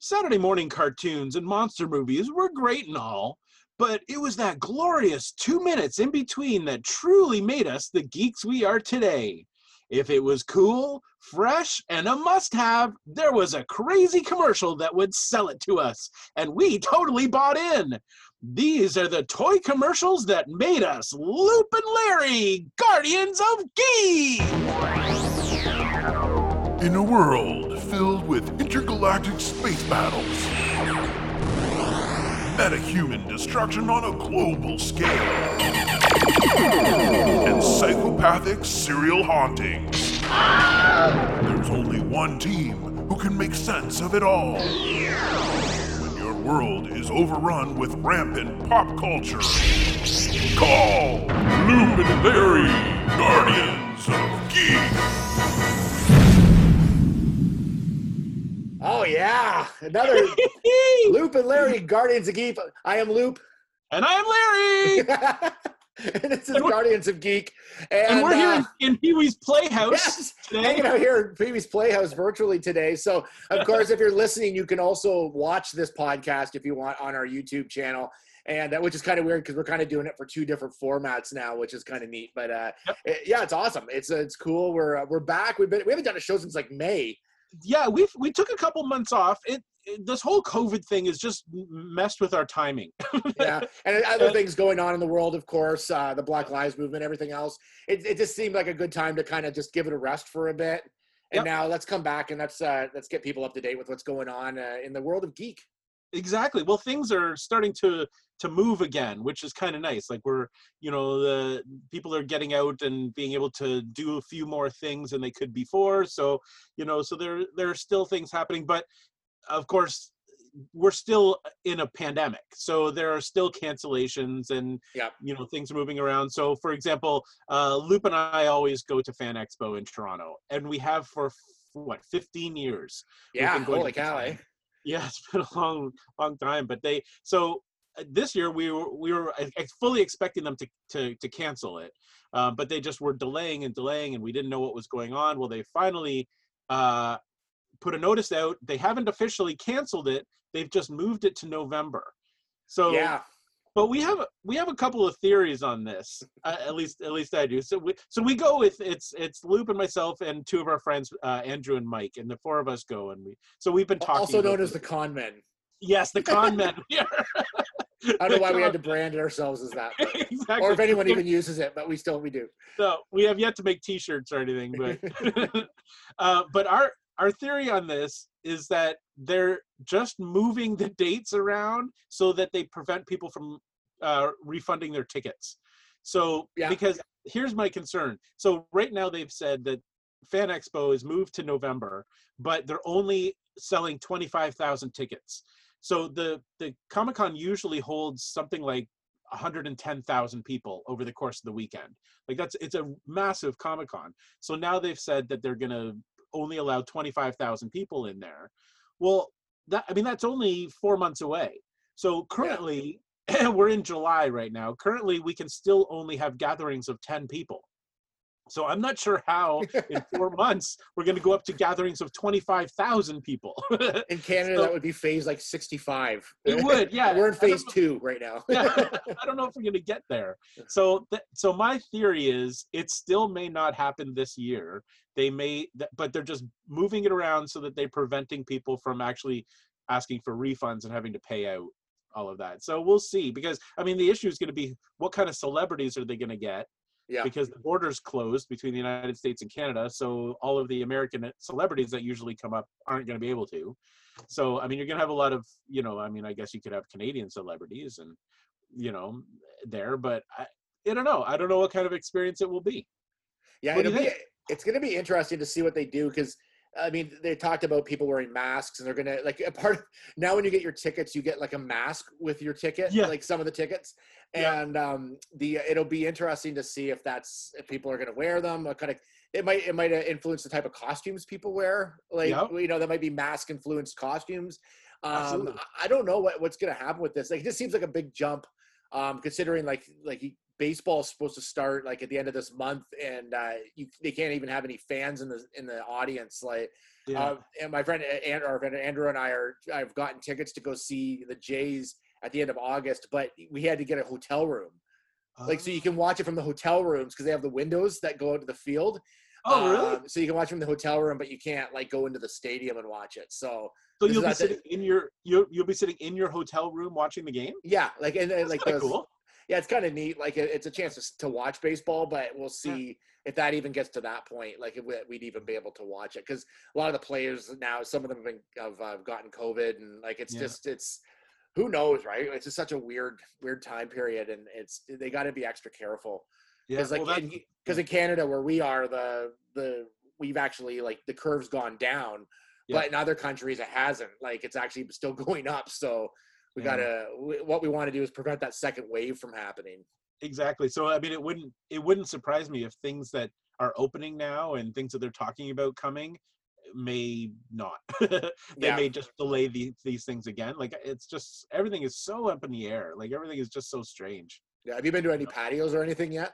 Saturday morning cartoons and monster movies were great and all, but it was that glorious two minutes in between that truly made us the geeks we are today. If it was cool, fresh, and a must have, there was a crazy commercial that would sell it to us, and we totally bought in. These are the toy commercials that made us Loop and Larry, Guardians of Geek! In a world filled with intergalactic space battles, metahuman destruction on a global scale, and psychopathic serial hauntings, there's only one team who can make sense of it all. When your world is overrun with rampant pop culture, call Larry, Guardians of Geek. Oh yeah, another Loop and Larry, Guardians of Geek. I am Loop, And I'm Larry! and this is And Guardians of Geek. And, and we're here uh, in, in Pee Wee's Playhouse yes, today. hanging out here in Pee Wee's Playhouse virtually today. So, of course, if you're listening, you can also watch this podcast if you want on our YouTube channel. And uh, which is kind of weird because we're kind of doing it for two different formats now, which is kind of neat. But uh, Yep. it- yeah, it's awesome. It's uh, it's cool. We're uh, we're back. We've been we haven't done a show since like May. Yeah, we we took a couple months off. It, it this whole COVID thing has just messed with our timing. yeah, and other things going on in the world, of course, uh, the Black Lives Movement, everything else. It, it just seemed like a good time to kind of just give it a rest for a bit. And Yep. now let's come back and let's uh, let's get people up to date with what's going on uh, in the world of geek. Exactly. Well, things are starting to to move again, which is kind of nice. Like we're, you know, the people are getting out and being able to do a few more things than they could before. So, you know, so there there are still things happening, but of course we're still in a pandemic so there are still cancellations and Yep. you know things are moving around so for example uh loop and i always go to fan expo in toronto and we have for what 15 years We've Yeah, been going holy cow! Yeah it's been a long long time but they so uh, this year we were we were uh, fully expecting them to to, to cancel it um, but they just were delaying and delaying and we didn't know what was going on. Well they finally uh put a notice out. They haven't officially canceled it. They've just moved it to november. So Yeah, but we have we have a couple of theories on this uh, at least at least i do so we so we go with it's it's loop and myself and two of our friends uh, andrew and mike and the four of us go and we so we've been talking also known as the con men. yes the con men I don't know why we had to brand ourselves as that, but- exactly or if anyone even uses it, but we still we do. so we have yet to make t-shirts or anything but uh, but our our theory on this is that they're just moving the dates around so that they prevent people from uh, refunding their tickets so Yeah. because here's my concern so right now they've said that fan expo is moved to november but they're only selling 25000 tickets so the the comic-con usually holds something like 110,000 people over the course of the weekend. Like that's it's a massive Comic Con. So now they've said that they're going to only allow 25,000 people in there. Well, that I mean that's only 4 months away. So currently we're in July right now. Currently we can still only have gatherings of 10 people. So I'm not sure how in 4 months we're going to go up to gatherings of 25,000 people. In Canada, So- that would be phase like sixty-five. it would, yeah. We're in phase two right now. yeah, I don't know if we're going to get there. So, th- so my theory is it still may not happen this year. They may, th- but they're just moving it around so that they're preventing people from actually asking for refunds and having to pay out all of that. So we'll see. Because I mean, the issue is going to be what kind of celebrities are they going to get? yeah. Because the border's closed between the United States and Canada, so all of the American uh, celebrities that usually come up aren't going to be able to. So I mean, you're going to have a lot of, you know, I mean, I guess you could have Canadian celebrities and, you know, there, but I, I don't know. I don't know what kind of experience it will be. Yeah, What it'll be, it's going to be interesting to see what they do because I mean they talked about people wearing masks and they're gonna like a part of, now when you get your tickets you get like a mask with your ticket Yeah. like some of the tickets Yeah. and um the it'll be interesting to see if that's if people are gonna wear them what kind of it might it might uh, influence the type of costumes people wear like Yep. you know that might be mask influenced costumes um Absolutely. I- don't know what, what's gonna happen with this like it just seems like a big jump um considering like like you- is supposed to start like at the end of this month, and uh, you, they can't even have any fans in the in the audience. Like, Yeah. uh, and my friend uh, and our friend Andrew and I are I've gotten tickets to go see the Jays at the end of August, but we had to get a hotel room. Like, so you can watch it from the hotel rooms because they have the windows that go out to the field. Oh, really? Um, so you can watch from the hotel room, but you can't like go into the stadium and watch it. So so you'll be at the- sitting in your you'll you'll be sitting in your hotel room watching the game. yeah, like and, and That's like those, cool. Yeah, it's kind of neat. Like it- it's a chance to, to watch baseball, but we'll see if that even gets to that point. Like if we, we'd even be able to watch it because a lot of the players now, some of them have, been, have uh, gotten COVID, and like it's Yeah. just it's who knows, right? It's just such a weird weird time period, and it's they got to be extra careful. Yeah, because like well, in, cause in Canada where we are, the the we've actually like the curve's gone down, Yeah. but in other countries it hasn't. Like it's actually still going up. So we Yeah. gotta we, what we want to do is prevent that second wave from happening. exactly. So I mean, it wouldn't it wouldn't surprise me if things that are opening now and things that they're talking about coming may not. they Yeah. may just delay the, these things again. Like it's just everything is so up in the air. Like everything is just so strange. Yeah, have you been to any patios or anything yet?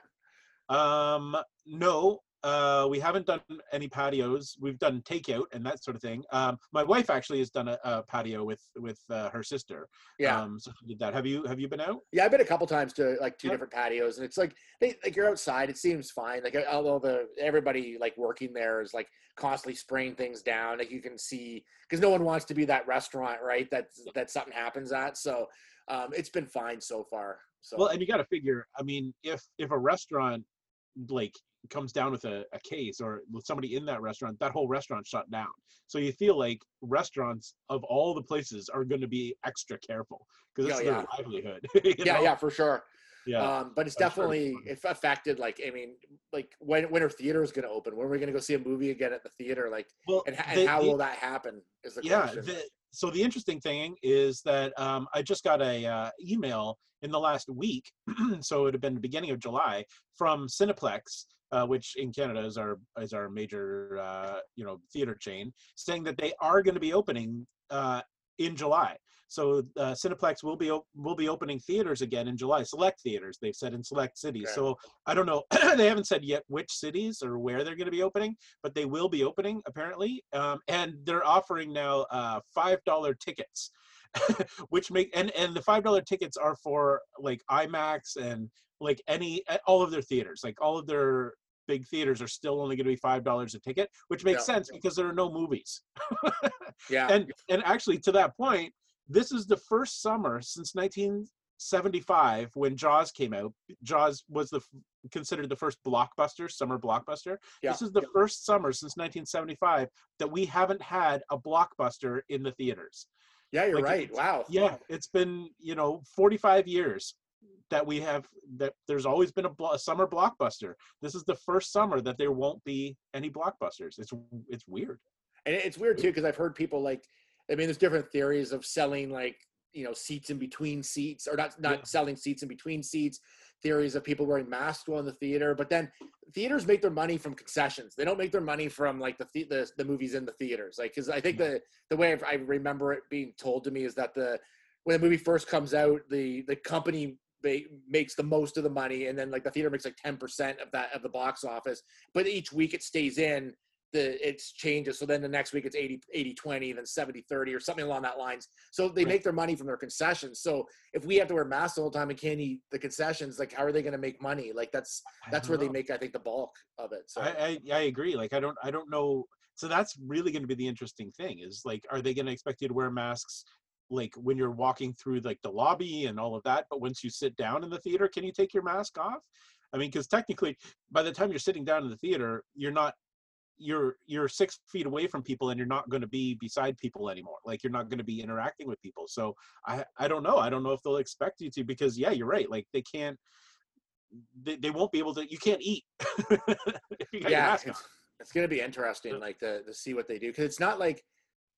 Um, no, uh, we haven't done any patios. We've done takeout and that sort of thing. Um, my wife actually has done a, a patio with with uh, her sister. Yeah, Um, so she did that. Have you have you been out? yeah, I've been a couple times to like two Yeah. different patios, and it's like they like you're outside. It seems fine. Like although the everybody like working there is like constantly spraying things down. Like you can see because no one wants to be that restaurant, right? That that something happens at. So um, it's been fine so far. So Well, and you got to figure. I mean, if if a restaurant like comes down with a, a case or with somebody in that restaurant, that whole restaurant shut down. So you feel like restaurants of all the places are going to be extra careful because it's Yeah, their livelihood. yeah, know? yeah, for sure. yeah. Um, but it's I'm sure definitely fun. if affected. Like I mean, like when when are theaters going to open? When are we going to go see a movie again at the theater? Like, well, and, the- how the- will that happen? Is the yeah question. the, so the interesting thing is that um, i just got a uh, email in the last week so it would have been the beginning of july from cineplex uh, which in canada is our is our major uh, you know theater chain saying that they are going to be opening uh, in july so uh, cineplex will be op- will be opening theaters again in july select theaters they've said in select cities Okay. so i don't know they haven't said yet which cities or where they're going to be opening but they will be opening apparently um, and they're offering now uh, five dollar tickets which make and and the five dollar tickets are for like imax and like any all of their theaters like all of their big theaters are still only going to be five dollars a ticket which makes Yeah. sense because there are no movies yeah, and and actually to that point this is the first summer since 1975 when jaws came out jaws was the considered the first blockbuster summer blockbuster Yeah. this is the first summer since 1975 that we haven't had a blockbuster in the theaters yeah, you're like, right. Wow. yeah it's been you know 45 years that we have that there's always been a, blo- a summer blockbuster this is the first summer that there won't be any blockbusters it's it's weird And it's weird too because I've heard people like, I mean, there's different theories of selling like you know seats in between seats or not not Yeah. selling seats in between seats. Theories of people wearing masks while in the theater, but then theaters make their money from concessions. They don't make their money from like the the, the, the movies in the theaters. Like because I think the the way I remember it being told to me is that the when the movie first comes out, the the company makes the most of the money, and then like the theater makes like ten percent of that of the box office. But each week it stays in the it's changes. So then the next week it's 80, 80 20, then 70 30 or something along that lines. So they Right. make their money from their concessions. So if we have to wear masks the whole time and can't eat the concessions, like how are they going to make money? Like that's that's where they make I think the bulk of it. So I, I I agree. Like I don't I don't know. So that's really going to be the interesting thing. Is like, are they going to expect you to wear masks like when you're walking through like the lobby and all of that? But once you sit down in the theater, can you take your mask off? I mean, because technically, by the time you're sitting down in the theater, you're not you're you're six feet away from people and you're not going to be beside people anymore. Like you're not going to be interacting with people. So i i don't know. I don't know if they'll expect you to because yeah you're right. Like they can't they, they won't be able to you can't eat. You yeah, it's, it's going to be interesting, like to, to see what they do. Because it's not like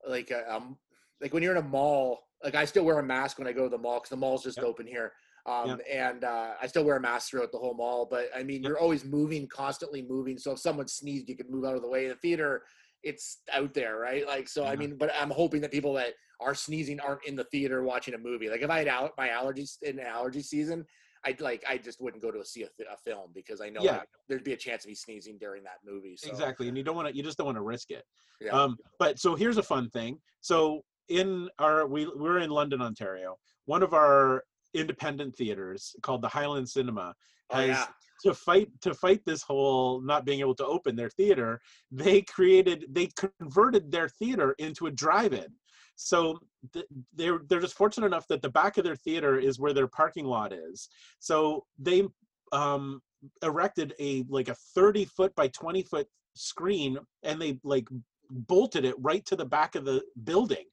like a, um like when you're in a mall. Like I still wear a mask when I go to the mall because the mall's just Yep. open here. Um, and uh, I still wear a mask throughout the whole mall. But I mean, you're always moving, constantly moving. So if someone sneezed, you could move out of the way. The theater, it's out there, right? Like so. I mean, but I'm hoping that people that are sneezing aren't in the theater watching a movie. Like if I had al- my allergies in allergy season, I'd like I just wouldn't go to see a, th- a film because I know Yeah. there'd be a chance of me sneezing during that movie. So. exactly and you don't want to you just don't want to risk it Yeah. um but so here's a fun thing so in our we we're in london ontario one of our independent theaters called the highland cinema Oh, has yeah. to fight to fight this whole not being able to open their theater they created they converted their theater into a drive-in. So th- they're they're just fortunate enough that the back of their theater is where their parking lot is. So they um erected a like a 30 foot by 20 foot screen and they like bolted it right to the back of the building.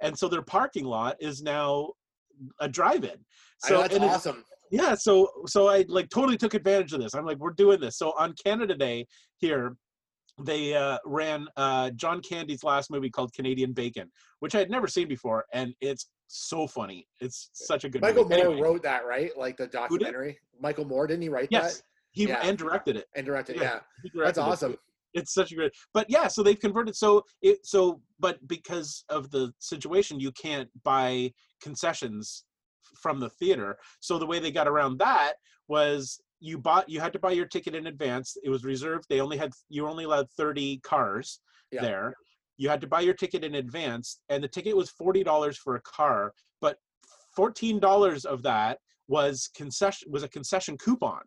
And so their parking lot is now a drive-in so that's and awesome. yeah so so i like totally took advantage of this i'm like we're doing this so on canada day here they uh, ran uh, john candy's last movie called canadian bacon which i had never seen before and it's so funny it's such a good Michael movie. Moore Anyway, wrote that, right? Like the documentary. Michael Moore didn't he write yes that he Yeah. and directed it and directed? Yeah. Yeah, He that's directed it. awesome. it's such a great but yeah so they've converted so it so but because of the situation you can't buy concessions from the theater. So the way they got around that was you bought you had to buy your ticket in advance. It was reserved. They only had you were only allowed 30 cars Yeah. there. You had to buy your ticket in advance and the ticket was $40 for a car but $14 of that was concession was a concession coupon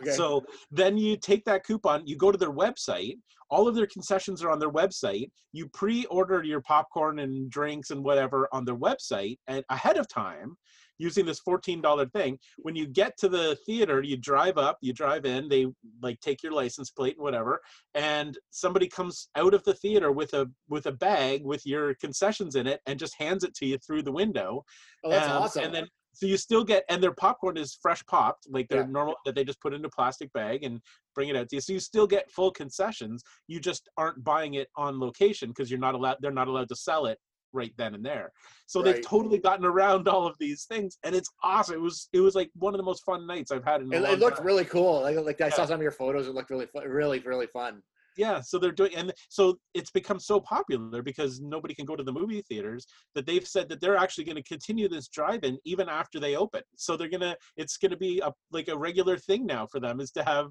Okay. so then you take that coupon, you go to their website. All of their concessions are on their website. You pre-order your popcorn and drinks and whatever on their website and ahead of time using this $14 thing. When you get to the theater, you drive up, you drive in, they like take your license plate and whatever, and somebody comes out of the theater with a with a bag with your concessions in it and just hands it to you through the window. oh, that's Um, awesome. And then so you still get and their popcorn is fresh popped, like their Yeah. normal that they just put in a plastic bag and bring it out to you. So you still get full concessions. You just aren't buying it on location because you're not allowed they're not allowed to sell it right then and there. So they've totally gotten around all of these things and it's awesome. It was it was like one of the most fun nights I've had in a it, it looked time. really cool. Like, like I saw some of your photos. It looked really. Really, really fun. Yeah so they're doing and so it's become so popular because nobody can go to the movie theaters that they've said that they're actually going to continue this drive-in even after they open. So they're gonna it's gonna be a like a regular thing now for them is to have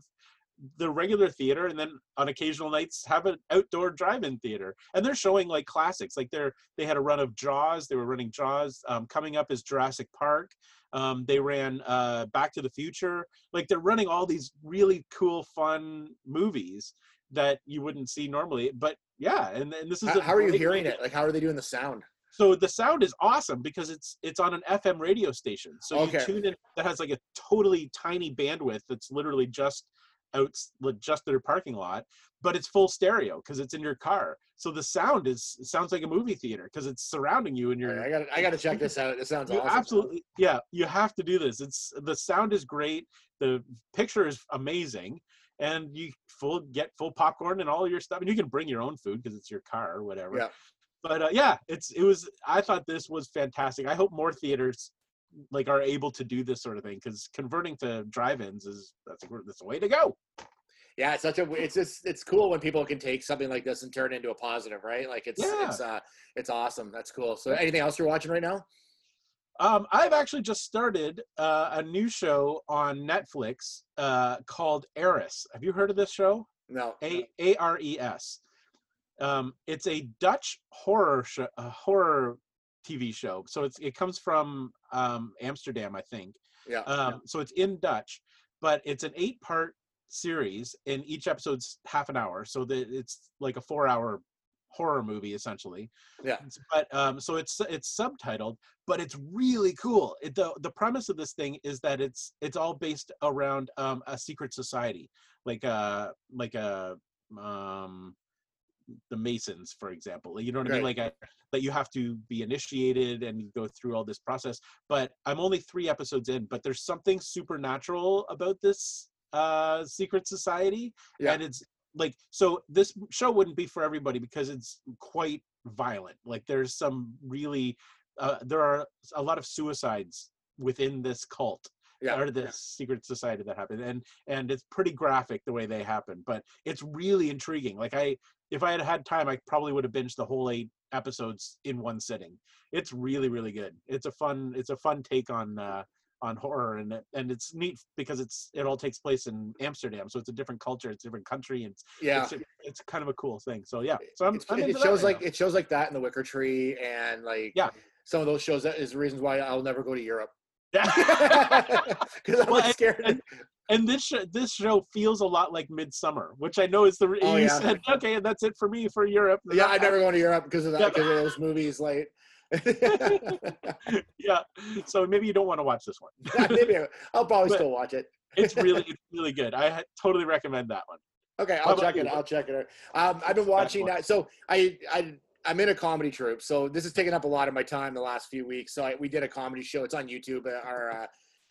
the regular theater and then on occasional nights have an outdoor drive-in theater. And they're showing like classics like they're they had a run of jaws they were running jaws um, coming up is jurassic park. Um, they ran uh, back to the future. Like they're running all these really cool fun movies that you wouldn't see normally but yeah and, and this is How, how are you hearing way- it? Like, how are they doing the sound? so the sound is awesome because it's it's on an FM radio station. So Okay. you tune in that has like a totally tiny bandwidth that's literally just out like, just their parking lot, but it's full stereo because it's in your car. So the sound is sounds like a movie theater because it's surrounding you and you're I got I got to check this out. It sounds awesome. absolutely yeah you have to do this it's the sound is great the picture is amazing and you full get full popcorn and all your stuff and you can bring your own food because it's your car or whatever Yeah. but uh, yeah it's it was i thought this was fantastic i hope more theaters like are able to do this sort of thing because converting to drive-ins is that's, that's the way to go Yeah, it's such a it's just it's cool when people can take something like this and turn it into a positive, right? Like it's Yeah. it's uh it's awesome. That's cool. So anything else you're watching right now? Um, I've actually just started uh, a new show on Netflix uh, called Ares. Have you heard of this show? No. A A R E S. Um, it's a Dutch horror show, a horror TV show. So it's it comes from um, Amsterdam, I think. Yeah. Um, so it's in Dutch, but it's an eight-part series, and each episode's half an hour. So that it's like a four-hour horror movie essentially. Yeah. But um, so it's it's subtitled, but it's really cool. It, the the premise of this thing is that it's it's all based around um, a secret society, like a like a um the masons for example you know what i mean like a, that you have to be initiated and you go through all this process but i'm only three episodes in but there's something supernatural about this uh secret society Yeah. and it's like so this show wouldn't be for everybody because it's quite violent like there's some really uh, there are a lot of suicides within this cult Yeah. or this secret society that happened and and it's pretty graphic the way they happen but it's really intriguing like i if i had had time i probably would have binged the whole eight episodes in one sitting it's really really good it's a fun it's a fun take on uh on horror and it, and it's neat because it's it all takes place in Amsterdam, so it's a different culture, it's a different country, and it's Yeah. it's, it's kind of a cool thing. So yeah, so I'm, I'm it shows right like now. it shows like that in the Wicker Tree and like Yeah. some of those shows that is the reasons why I'll never go to Europe yeah. because I'm Well, and- scared. and- and this show, this show feels a lot like Midsommar, which I know is the Oh, you yeah. said okay, and that's it for me for Europe. yeah, I never go to Europe because of that because of those movies. Like, yeah, so maybe you don't want to watch this one. maybe I'll probably But- still watch it. It's really it's really good. I totally recommend that one. Okay, I'll check it. I'll check it. out. Um, I've been watching that. So I, I, I'm in a comedy troupe. So this has taken up a lot of my time the last few weeks. So I, we did a comedy show. It's on YouTube. uh, Our, uh,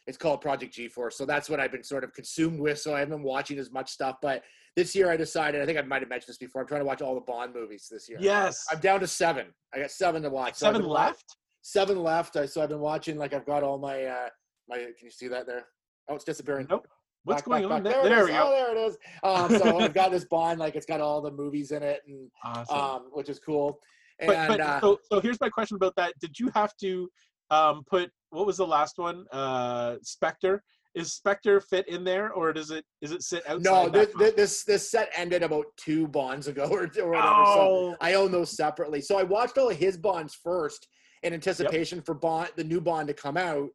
it's called Project G-Force. So that's what I've been sort of consumed with. So I haven't been watching as much stuff. But this year I decided. I think I might have mentioned this before. I'm trying to watch all the Bond movies this year. Yes, I'm down to seven. I got seven to watch. Seven wa- left. Seven left. I, so I've been watching. Like I've got all my, uh, my. Can you see that there? Oh, it's disappearing. Nope. What's Back, going back, on? back. There, There, there we go. Oh, there it is. Um, so I've got this Bond. Like it's got all the movies in it, and Awesome. um, which is cool. And but but uh, so so here's my question about that. Did you have to um put what was the last one? Uh Spectre. Is Spectre fit in there or does it is it sit outside? no, this, box? this this set ended about two Bonds ago or, or whatever. So Oh, I own those separately. So I watched all of his Bonds first in anticipation for Bond, the new Bond to come out,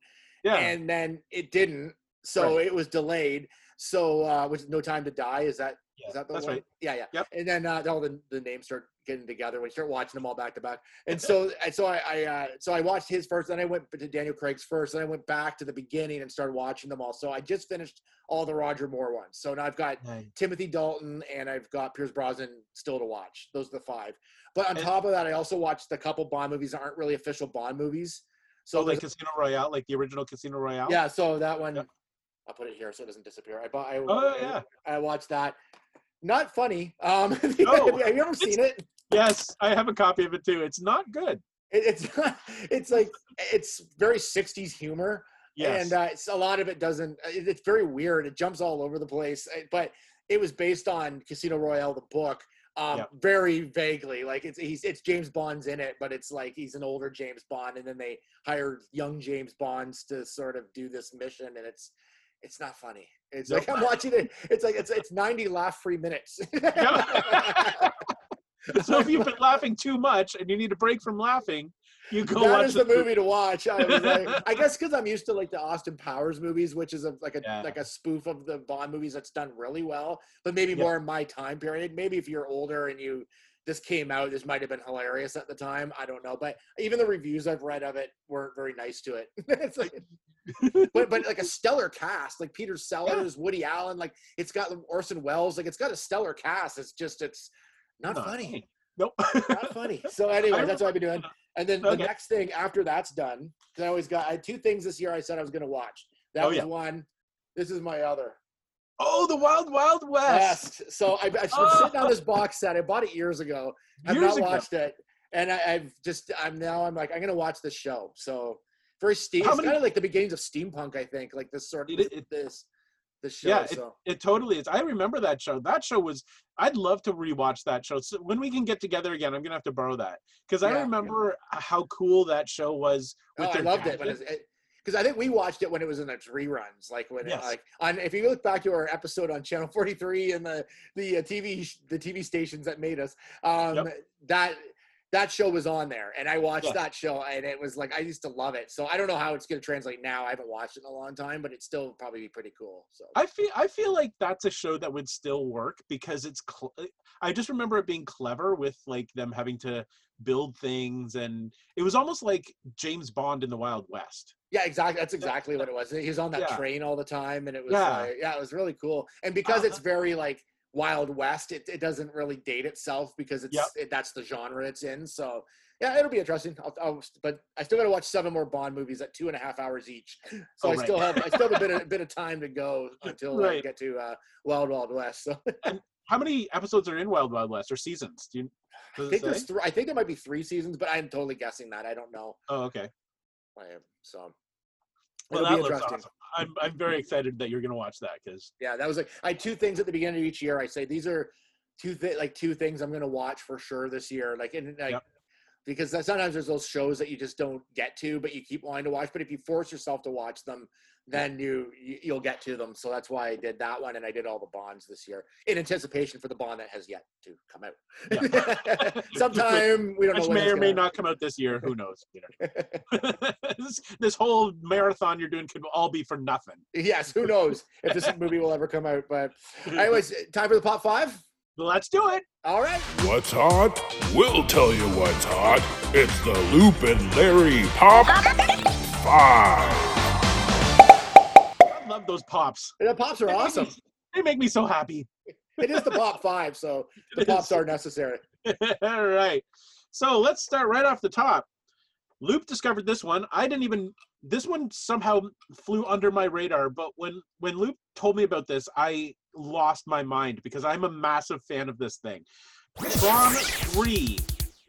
yeah. and then it didn't. So it was delayed. So uh, which is No Time to Die. Is that yeah, Is that the that's one? right. Yeah, yeah. Yep. And then uh, all the, the names start getting together when you start watching them all back to back. And so and so I, I uh, so I watched his first, then I went to Daniel Craig's first, then I went back to the beginning and started watching them all. So I just finished all the Roger Moore ones. So now I've got Nice. Timothy Dalton and I've got Pierce Brosnan still to watch. Those are the five. But on And- top of that, I also watched a couple Bond movies that aren't really official Bond movies. So So like Casino Royale, like the original Casino Royale. yeah, so that one Yep. I'll put it here so it doesn't disappear. I bought I, Oh yeah. I watched that. Not funny. Um, No, have you ever seen it? Yes, I have a copy of it too. It's not good. it? It's it's like it's very '60s humor, Yes. and uh, it's, a lot of it doesn't. It, it's very weird. It jumps all over the place. uh, But it was based on Casino Royale, the book, um, Yep. very vaguely. Like it's he's it's James Bond's in it, but it's like he's an older James Bond, and then they hired young James Bonds to sort of do this mission, and it's it's not funny. It's like I'm watching it. It's like it's it's 90 laugh free minutes. so if you've been laughing too much and you need a break from laughing, you go that watch is the movie to watch. I, was like, I guess because I'm used to like the Austin Powers movies, which is a, like a Yeah. like a spoof of the Bond movies that's done really well, but maybe Yeah. more in my time period. Maybe if you're older and you this came out, this might have been hilarious at the time. I don't know, but even the reviews I've read of it weren't very nice to it. it's like, but but like a stellar cast, like Peter Sellers, Woody Allen, like it's got Orson Welles, like it's got a stellar cast. It's just it's not Not funny Nope. not funny. So anyway, that's what I've been doing. And then Okay. the next thing after that's done, 'cause I always got I had two things this year I said I was going to watch. That Oh, was yeah. one. This is my other. oh, the Wild Wild West. So I've, I've been sitting on this box set. I bought it years ago. I've Years not ago. watched it, and I, I've just I'm now I'm like I'm going to watch this show. So very steam. How It's many- kind of like the beginnings of steampunk. I think like this sort of It- it- this this show. Yeah, it, so it totally is. I remember that show. That show was. I'd love to rewatch that show. So when we can get together again, I'm gonna have to borrow that because I Yeah. remember how cool that show was. With oh, I loved it. But because I think we watched it when it was in its reruns, like when Yes. it, like on if you look back to our episode on Channel 43 and the the uh, TV the TV stations that made us, um, Yep. that that show was on there, and I watched Yeah. that show, and it was like I used to love it. So I don't know how it's going to translate now. I haven't watched it in a long time, but it's still probably be pretty cool. So I feel I feel like that's a show that would still work because it's. Cl- I just remember it being clever with like them having to build things, and it was almost like James Bond in the Wild West. Yeah, exactly. That's exactly what it was. He was on that Yeah. train all the time, and it was Yeah. like, yeah, it was really cool. And because Uh-huh. it's very like Wild West, it, it doesn't really date itself because it's Yep. it, that's the genre it's in. So yeah, it'll be interesting. I'll, I'll, but I still got to watch seven more Bond movies at two and a half hours each. So Oh, I right. still have I still have a bit of, a bit of time to go until I get to uh, Wild Wild West. So How many episodes are in Wild Wild West or seasons? Do you? I think there's three. I think there might be three seasons, but I'm totally guessing that. I don't know. Oh, okay. I am so. Well, It'll that be looks interesting. awesome. I'm I'm very excited that you're gonna watch that because Yeah, that was like I had two things at the beginning of each year. I say these are two th- like two things I'm gonna watch for sure this year. Like and like Yep. Because that- sometimes there's those shows that you just don't get to, but you keep wanting to watch. But if you force yourself to watch them, then you you- you'll get to them. So that's why I did that one, and I did all the bonds this year in anticipation for the bond that has yet to come out. Sometime we don't know Which when may or may gonna- not come out this year. Who knows? You know. this, this whole marathon you're doing could all be for nothing. yes, who knows if this movie will ever come out? But anyways, time for the pop five. Let's do it. All right. What's hot? We'll tell you what's hot. It's the Loop and Larry Pop 5. I love those pops. The pops are They make me- awesome. They make me so happy. It is the pop five, so the pops are necessary. All right. So let's start right off the top. Loop discovered this one. I didn't even this one somehow flew under my radar, but when when Loop told me about this, I lost my mind because I'm a massive fan of this thing. Tron 3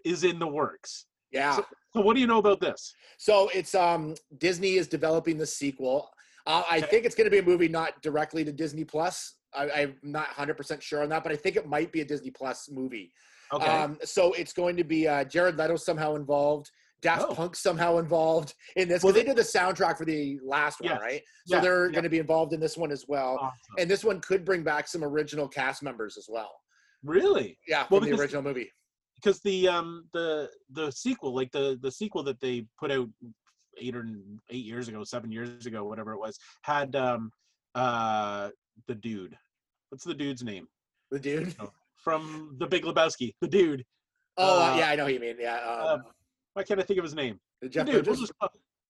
is in the works. Yeah. So what do you know about this? So it's um Disney is developing the sequel. Uh, I Okay. think it's going to be a movie not directly to Disney Plus. I, I'm not 100% sure on that, but I think it might be a Disney Plus movie. Okay. Um, so it's going to be uh, Jared Leto somehow involved, Daft Oh. Punk somehow involved in this. Well, Well, they did the soundtrack for the last one, Yes. right? So Yeah, they're yeah. going to be involved in this one as well. Awesome. And this one could bring back some original cast members as well. really? Yeah, Well, from the original movie. because the um the the sequel like the the sequel that they put out eight or eight years ago seven years ago whatever it was had um uh the dude what's the dude's name The dude. from the big lebowski the dude Oh, uh, Uh, yeah, I know who you mean. Yeah. Um, um, why can't i think of his name Jeff dude, Bridges.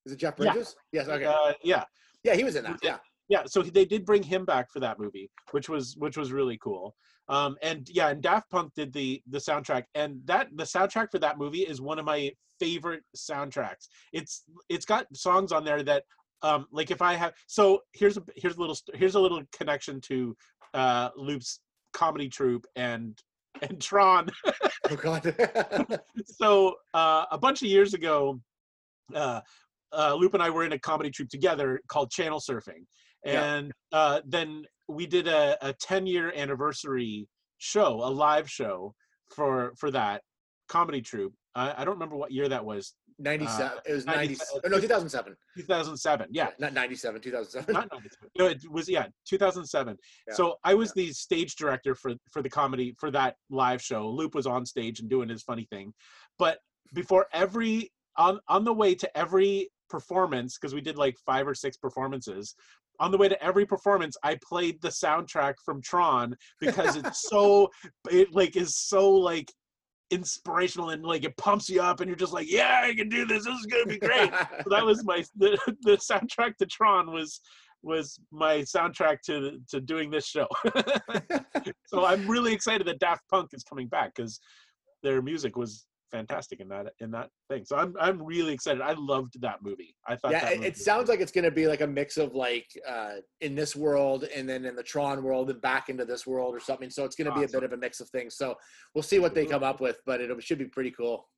Is it Jeff Bridges? Yeah. Yes. Okay. uh, yeah yeah, he was in that. yeah. Yeah. yeah so they did bring him back for that movie which was which was really cool um and yeah and daft punk did the the soundtrack and that the soundtrack for that movie is one of my favorite soundtracks it's it's got songs on there that um like if i have so here's a here's a little here's a little connection to uh loop's comedy troupe and and tron Oh God. so uh, a bunch of years ago, uh, uh, Loop and I were in a comedy troupe together called Channel Surfing, Yeah. and uh, then we did a, a 10 year anniversary show, a live show for for that comedy troupe. I, I don't remember what year that was. 97. Uh, it was 90. 97. Oh, no, 2007. 2007. Yeah, Not 97. 2007. not 97. No, it was yeah, 2007. Yeah, So I was the stage director for for the comedy for that live show. Loop was on stage and doing his funny thing, but before every on on the way to every performance because we did like five or six performances. On the way to every performance, I played the soundtrack from Tron because it's so it like is so like inspirational and like it pumps you up and you're just like yeah I can do this this is gonna be great so that was my the, the soundtrack to Tron was was my soundtrack to to doing this show. so I'm really excited that Daft Punk is coming back because their music was fantastic in that in that thing. So I'm I'm really excited. I loved that movie. I thought yeah, that it, movie it was sounds great. like it's going to be like a mix of like uh, in this world and then in the Tron world and back into this world or something. So it's going to be a bit of a mix of things. So we'll see what they come up with, but it should be pretty cool.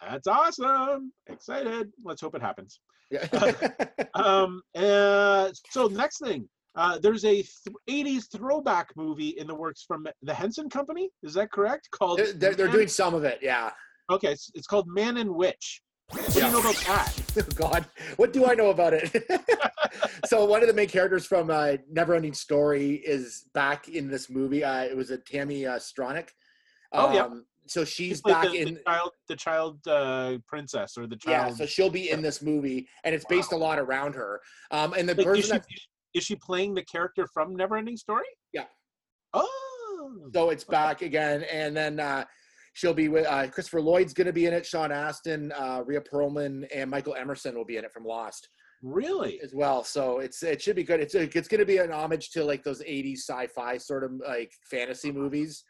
that's awesome. Excited. Let's hope it happens. Yeah. Um. Uh. So next thing. Uh, there's a th- 80s throwback movie in the works from the Henson Company. Is that correct? Called they're, they're, they're doing some of it. Yeah. Okay, it's, it's called Man and Witch. What do you know about that? Oh, God, what do I know about it? so one of the main characters from uh, Neverending Story is back in this movie. Uh, it was a Tami uh, Stronach. Oh, yeah. So she's like back the, in. the child, the child uh, princess or the child. Yeah, so she'll be in this movie, and it's based a lot around her. Um, and the Like, is, she, that is she playing the character from Neverending Story? Yeah. Oh. so it's back again, and then uh, she'll be with uh, Christopher Lloyd's going to be in it. Sean Astin, uh, Rhea Perlman, and Michael Emerson will be in it from Lost Really? as well. So it's it should be good. It's it's going to be an homage to like those '80s sci-fi sort of like fantasy movies.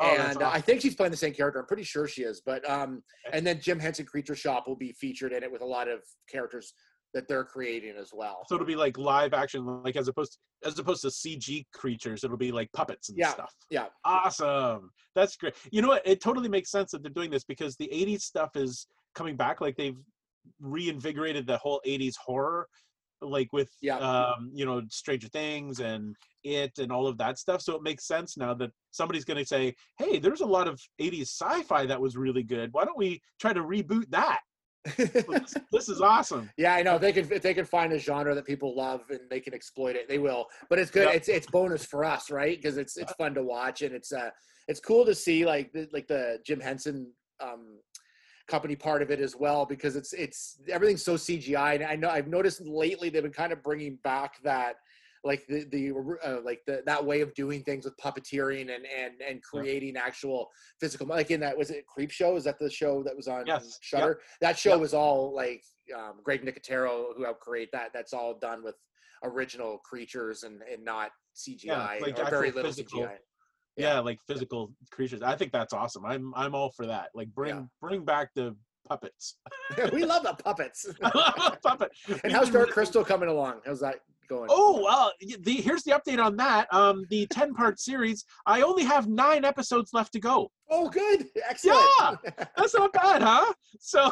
Oh, and uh, I think she's playing the same character. I'm pretty sure she is. But um, and then Jim Henson Creature Shop will be featured in it with a lot of characters that they're creating as well. So it'll be like live action, like as opposed as opposed to CG creatures, it'll be like puppets and Yeah, stuff. yeah. Awesome. That's great. You know what? It totally makes sense that they're doing this because the 80s stuff is coming back. Like they've reinvigorated the whole 80s horror like with Yeah. um, you know Stranger Things and it and all of that stuff. So it makes sense now that somebody's going to say, "Hey, there's a lot of '80s sci-fi that was really good. Why don't we try to reboot that?" this, is awesome. Yeah, I know. If they can if they can find a genre that people love and they can exploit it, they will. But it's good. Yep. It's it's bonus for us, right? Because it's it's fun to watch and it's uh it's cool to see like the, like the Jim Henson um company part of it as well because it's it's everything's so CGI and I know I've noticed lately they've been kind of bringing back that like the the uh, like the that way of doing things with puppeteering and and and creating actual physical like in that was it Creepshow is that the show that was on Yes. Shudder that show Yep. was all like um, greg nicotero who helped create that that's all done with original creatures and and not cgi yeah, like or very little physical- cgi Yeah, like physical creatures. I think that's awesome. I'm I'm all for that. Like bring Yeah. bring back the puppets. we love the puppets Puppet. and how's dark crystal coming along how's that going Oh well, the here's the update on that. Um, the ten part series. I only have nine episodes left to go. oh good excellent Yeah, That's not bad, huh? So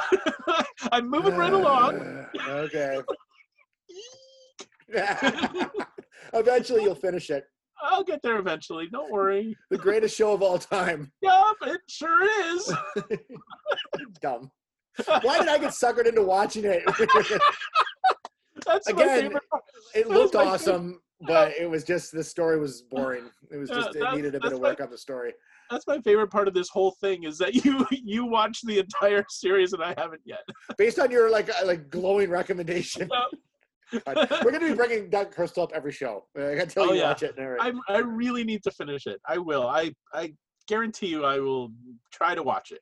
I'm moving right along. okay eventually you'll finish it I'll get there eventually. Don't worry. the greatest show of all time Yup, it sure is. dumb why did i get suckered into watching it That's Again, it looked my favorite- awesome but it was just the story was boring it was Yeah, just it needed a bit of my- work on the story That's my favorite part of this whole thing is that you you watch the entire series and I haven't yet. based on your like uh, like glowing recommendation God, we're gonna be bringing Dark Crystal up every show i gotta tell Oh, you yeah. watch it right. I I really need to finish it. I will. I I guarantee you I will try to watch it.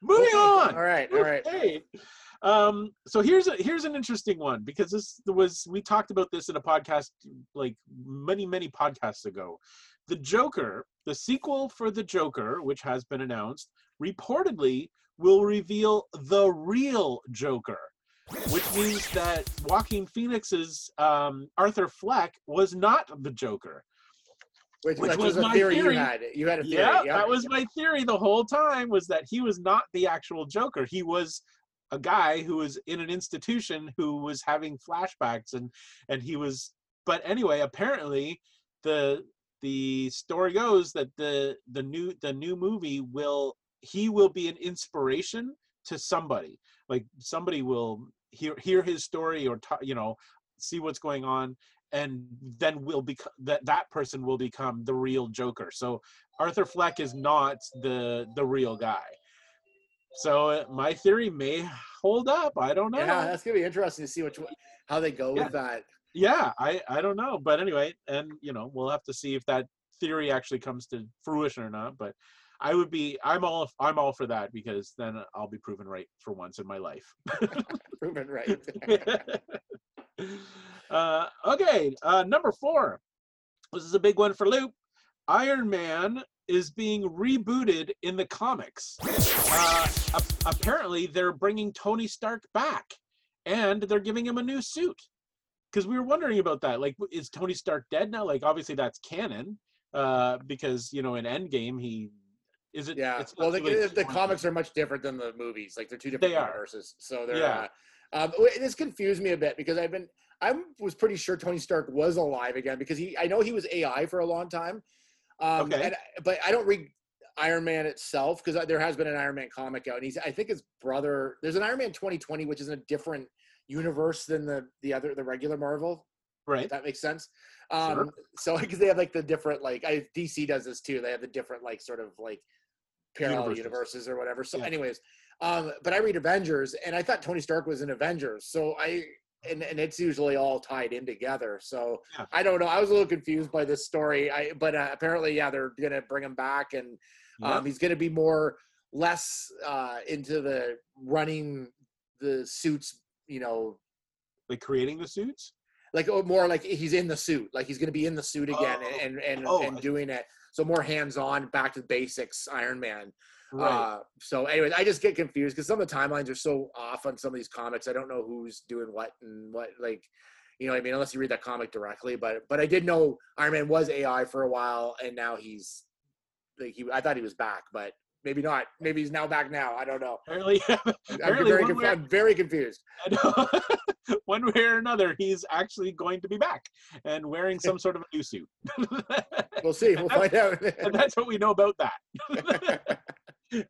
Moving Okay, on. all right all right Okay. Um, so here's a here's an interesting one because this was we talked about this in a podcast like many many podcasts ago. The Joker, the sequel for the Joker, which has been announced, reportedly will reveal the real Joker, which means that Joaquin Phoenix's um, Arthur Fleck was not the Joker. which, which was was, a my theory, theory. you had you had a theory Yeah, yeah, that was my theory the whole time was that he was not the actual Joker. He was a guy who was in an institution who was having flashbacks and and he was but anyway, apparently the the story goes that the the new the new movie will he will be an inspiration to somebody. Like somebody will hear hear his story or ta- you know see what's going on and then will become that that person will become the real joker so arthur fleck is not the the real guy so uh, my theory may hold up i don't know yeah that's gonna be interesting to see which one- how they go Yeah. with that yeah i i don't know but anyway and you know we'll have to see if that theory actually comes to fruition or not but i would be i'm all i'm all for that because then i'll be proven right for once in my life proven right uh, okay, uh, number four. This is a big one for Loop. Iron Man is being rebooted in the comics. Uh, ap- apparently, they're bringing Tony Stark back, and they're giving him a new suit. Because we were wondering about that. Like, is Tony Stark dead now? Like, obviously that's canon. Uh, because you know, in Endgame, he is it. Yeah. it's Well, the, really- the comics are much different than the movies. Like they're two different They are. universes. So they're. Yeah. Uh, um, this confused me a bit because I've been. I was pretty sure Tony Stark was alive again because he. I know he was AI for a long time. Um, Okay. And, but I don't read Iron Man itself because there has been an Iron Man comic out, and he's. I think his brother. There's an Iron Man 2020, which is in a different universe than the the other the regular Marvel. right. If that makes sense. Um, Sure. So because they have like the different like I, DC does this too. They have the different like sort of like parallel Universes. universes, or whatever. So, Yeah. anyways, um, but I read Avengers, and I thought Tony Stark was in Avengers. So I and and it's usually all tied in together. So Yeah. I don't know. I was a little confused by this story. I but uh, apparently, yeah, they're gonna bring him back, and um, he's gonna be more less uh, into the running the suits. You know, like creating the suits. like oh, more like he's in the suit like he's going to be in the suit again Oh. and and Oh, and doing it so more hands on back to basics iron man Right. uh so anyways i just get confused because some of the timelines are so off on some of these comics i don't know who's doing what and what like you know what i mean unless you read that comic directly but but i did know iron man was ai for a while and now he's like he i thought he was back but maybe not. Maybe he's now back now. I don't know. Apparently, I'm apparently very, one, conf- way, I'm very confused. I know, one way or another, he's actually going to be back and wearing some sort of a new suit. We'll see. We'll find out. and that's what we know about that.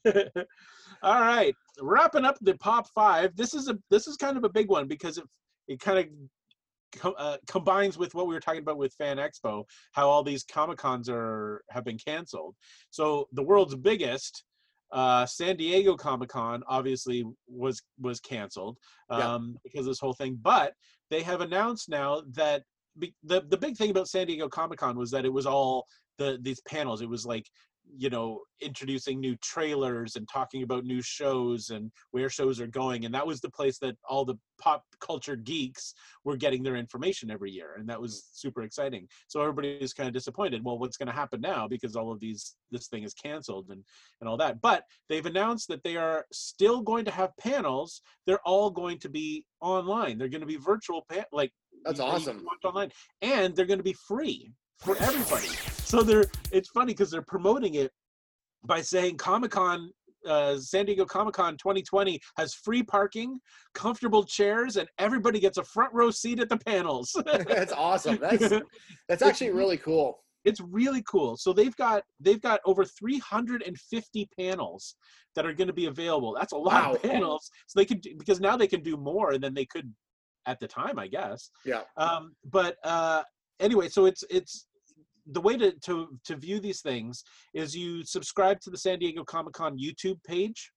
All right, wrapping up the pop five. This is a this is kind of a big one because it it kind of co- uh, combines with what we were talking about with Fan Expo, how all these Comic Cons are have been canceled. So the world's biggest, uh, San Diego Comic Con, obviously was was canceled um, Yeah. because of this whole thing. But they have announced now that be, the the big thing about San Diego Comic Con was that it was all the these panels. It was like you know introducing new trailers and talking about new shows and where shows are going and that was the place that all the pop culture geeks were getting their information every year and that was super exciting. So everybody was kind of disappointed well what's going to happen now? Because all of these this thing is canceled and and all that. But they've announced that they are still going to have panels. They're all going to be online. They're going to be virtual pa- like That's you- you can awesome. online and they're going to be free for everybody so they're it's funny because they're promoting it by saying comic-con uh, San Diego Comic Con 2020 has free parking, comfortable chairs, and everybody gets a front row seat at the panels. That's awesome. That's that's actually really cool. it's really cool. So they've got they've got over 350 panels that are going to be available. That's a lot Wow. of panels. So they could because now they can do more than they could at the time, I guess. Yeah. Um, but uh, anyway, so it's it's the way to, to to view these things is you subscribe to the San Diego Comic Con YouTube page,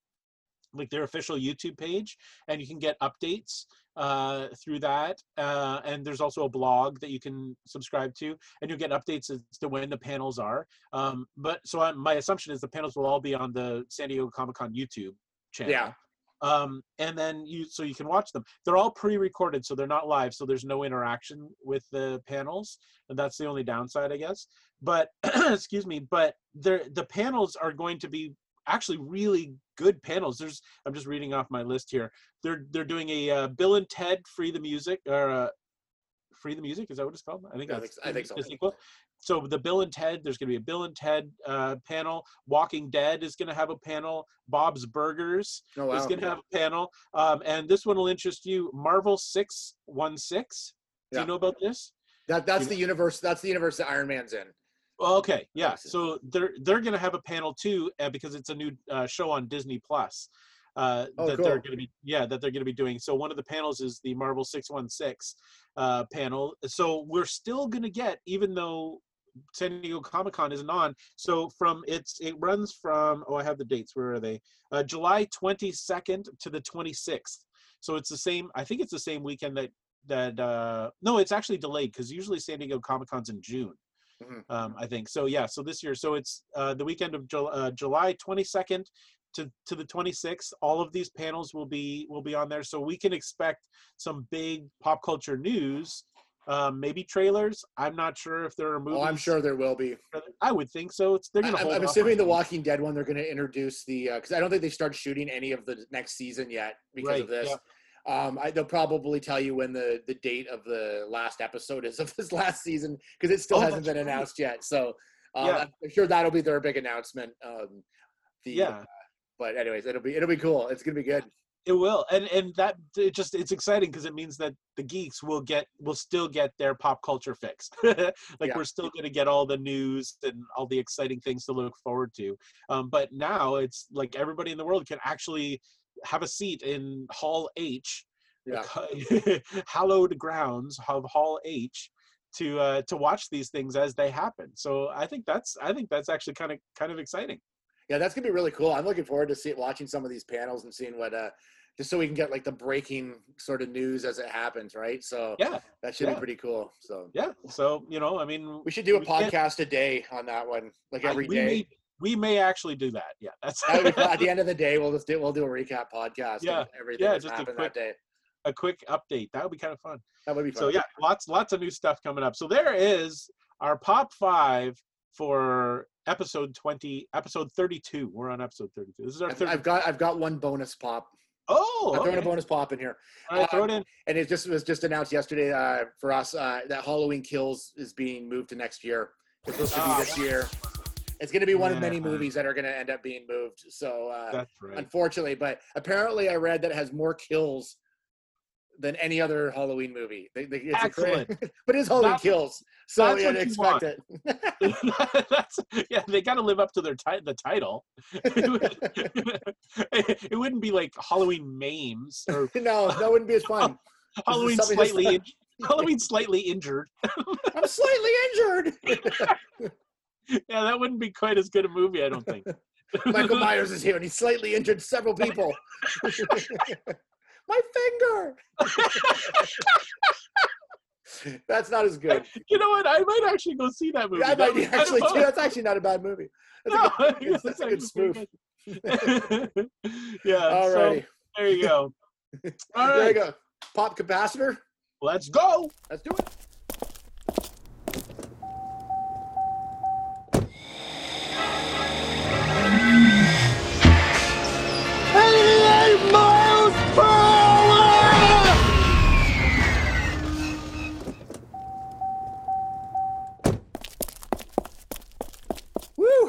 like their official YouTube page, and you can get updates uh, through that. Uh, and there's also a blog that you can subscribe to, and you'll get updates as to when the panels are. Um, but so i my assumption is the panels will all be on the San Diego Comic Con YouTube channel. Yeah. Um, and then you so you can watch them. They're all pre-recorded, so they're not live, so there's no interaction with the panels, and that's the only downside, I guess. But excuse me, but they're the panels are going to be actually really good panels. There's I'm just reading off my list here. They're they're doing a uh, Bill and Ted Free the Music or uh, Free the Music. Is that what it's called? I think I that's think- I think so. So the Bill and Ted, there's going to be a Bill and Ted uh, panel. Walking Dead is going to have a panel. Bob's Burgers Oh is going to have a panel. Um, and this one will interest you. Marvel Six One Six. Do Yeah. you know about this? That that's you the universe. That's the universe that Iron Man's in. Well, okay, yeah. So they're they're going to have a panel too uh, because it's a new uh, show on Disney Plus. Uh, Oh, that cool. they're going to be yeah that they're going to be doing. So one of the panels is the Marvel Six One Six uh, panel. So we're still going to get even though San Diego Comic Con isn't on. So from it's it runs from oh I have the dates. Where are they? Uh, July twenty second to the twenty sixth. So it's the same. I think it's the same weekend that that uh, no, it's actually delayed because usually San Diego Comic Con's in June Mhm. um, I think. So yeah, so this year, so it's uh, the weekend of Jul- uh, July 22nd to to the 26th. All of these panels will be will be on there, so we can expect some big pop culture news. Um, maybe trailers. I'm not sure if there are movies. Oh, I'm sure there will be. I would think so. It's they're I- gonna. I'm off assuming the. Walking Dead one. They're going to introduce the because I don't think they start shooting any of the next season yet because Right, of this. Um, I, they'll probably tell you when the the date of the last episode is of this last season because it still Oh, hasn't been right. announced yet. So um, Yeah. I'm sure that'll be their big announcement. Um, the, Yeah. but anyways, it'll be it'll be cool. It's gonna be good. It will, and and that it just it's exciting because it means that the geeks will get will still get their pop culture fix. like Yeah. we're still going to get all the news and all the exciting things to look forward to. Um, but now it's like everybody in the world can actually have a seat in Hall H, Yeah. hallowed grounds of Hall H, to uh, to watch these things as they happen. So I think that's I think that's actually kind of kind of exciting. Yeah, that's gonna be really cool. I'm looking forward to see watching some of these panels and seeing what uh just so we can get like the breaking sort of news as it happens, right? So Yeah, that should yeah. be pretty cool. So yeah. So you know, I mean, we should do a podcast a day on that one, like I- every we day. May, we may actually do that. Yeah, that's That would be fun. At the end of the day, we'll just do we'll do a recap podcast. Yeah, of everything yeah, that's just a happened quick- that day. a quick update. That would be kind of fun. That would be fun. So yeah, lots lots of new stuff coming up. So there is our pop five for episode twenty, episode thirty-two. We're on episode thirty-two. This is our I've, third. I've got I've got one bonus pop. oh, I'm throwing a bonus pop in here, All right, throw it in. and it just was just announced yesterday uh, for us uh, that Halloween Kills is being moved to next year. It's supposed to be Ah. this year. It's going to be one of many movies that are going to end up being moved. So uh, right. unfortunately, but apparently I read that it has more kills than any other Halloween movie. They, they, it's Excellent. but it's Halloween That's- kills, so that's you expect want. it. That's yeah. They got to live up to their ti- the title. it wouldn't be like Halloween Maims or no, that wouldn't be as fun. Halloween slightly in- Halloween slightly injured. I'm slightly injured. Yeah, that wouldn't be quite as good a movie, I don't think. Michael Myers is here, and he's slightly injured several people. My finger. That's not as good. You know what? I might actually go see that movie. I That might was- actually too. That's actually not a bad movie. That's No, a good, yeah, that's a good spoof. good. yeah. Alrighty, So there you go. All there you go. Pop capacitor. Let's go. Let's do it.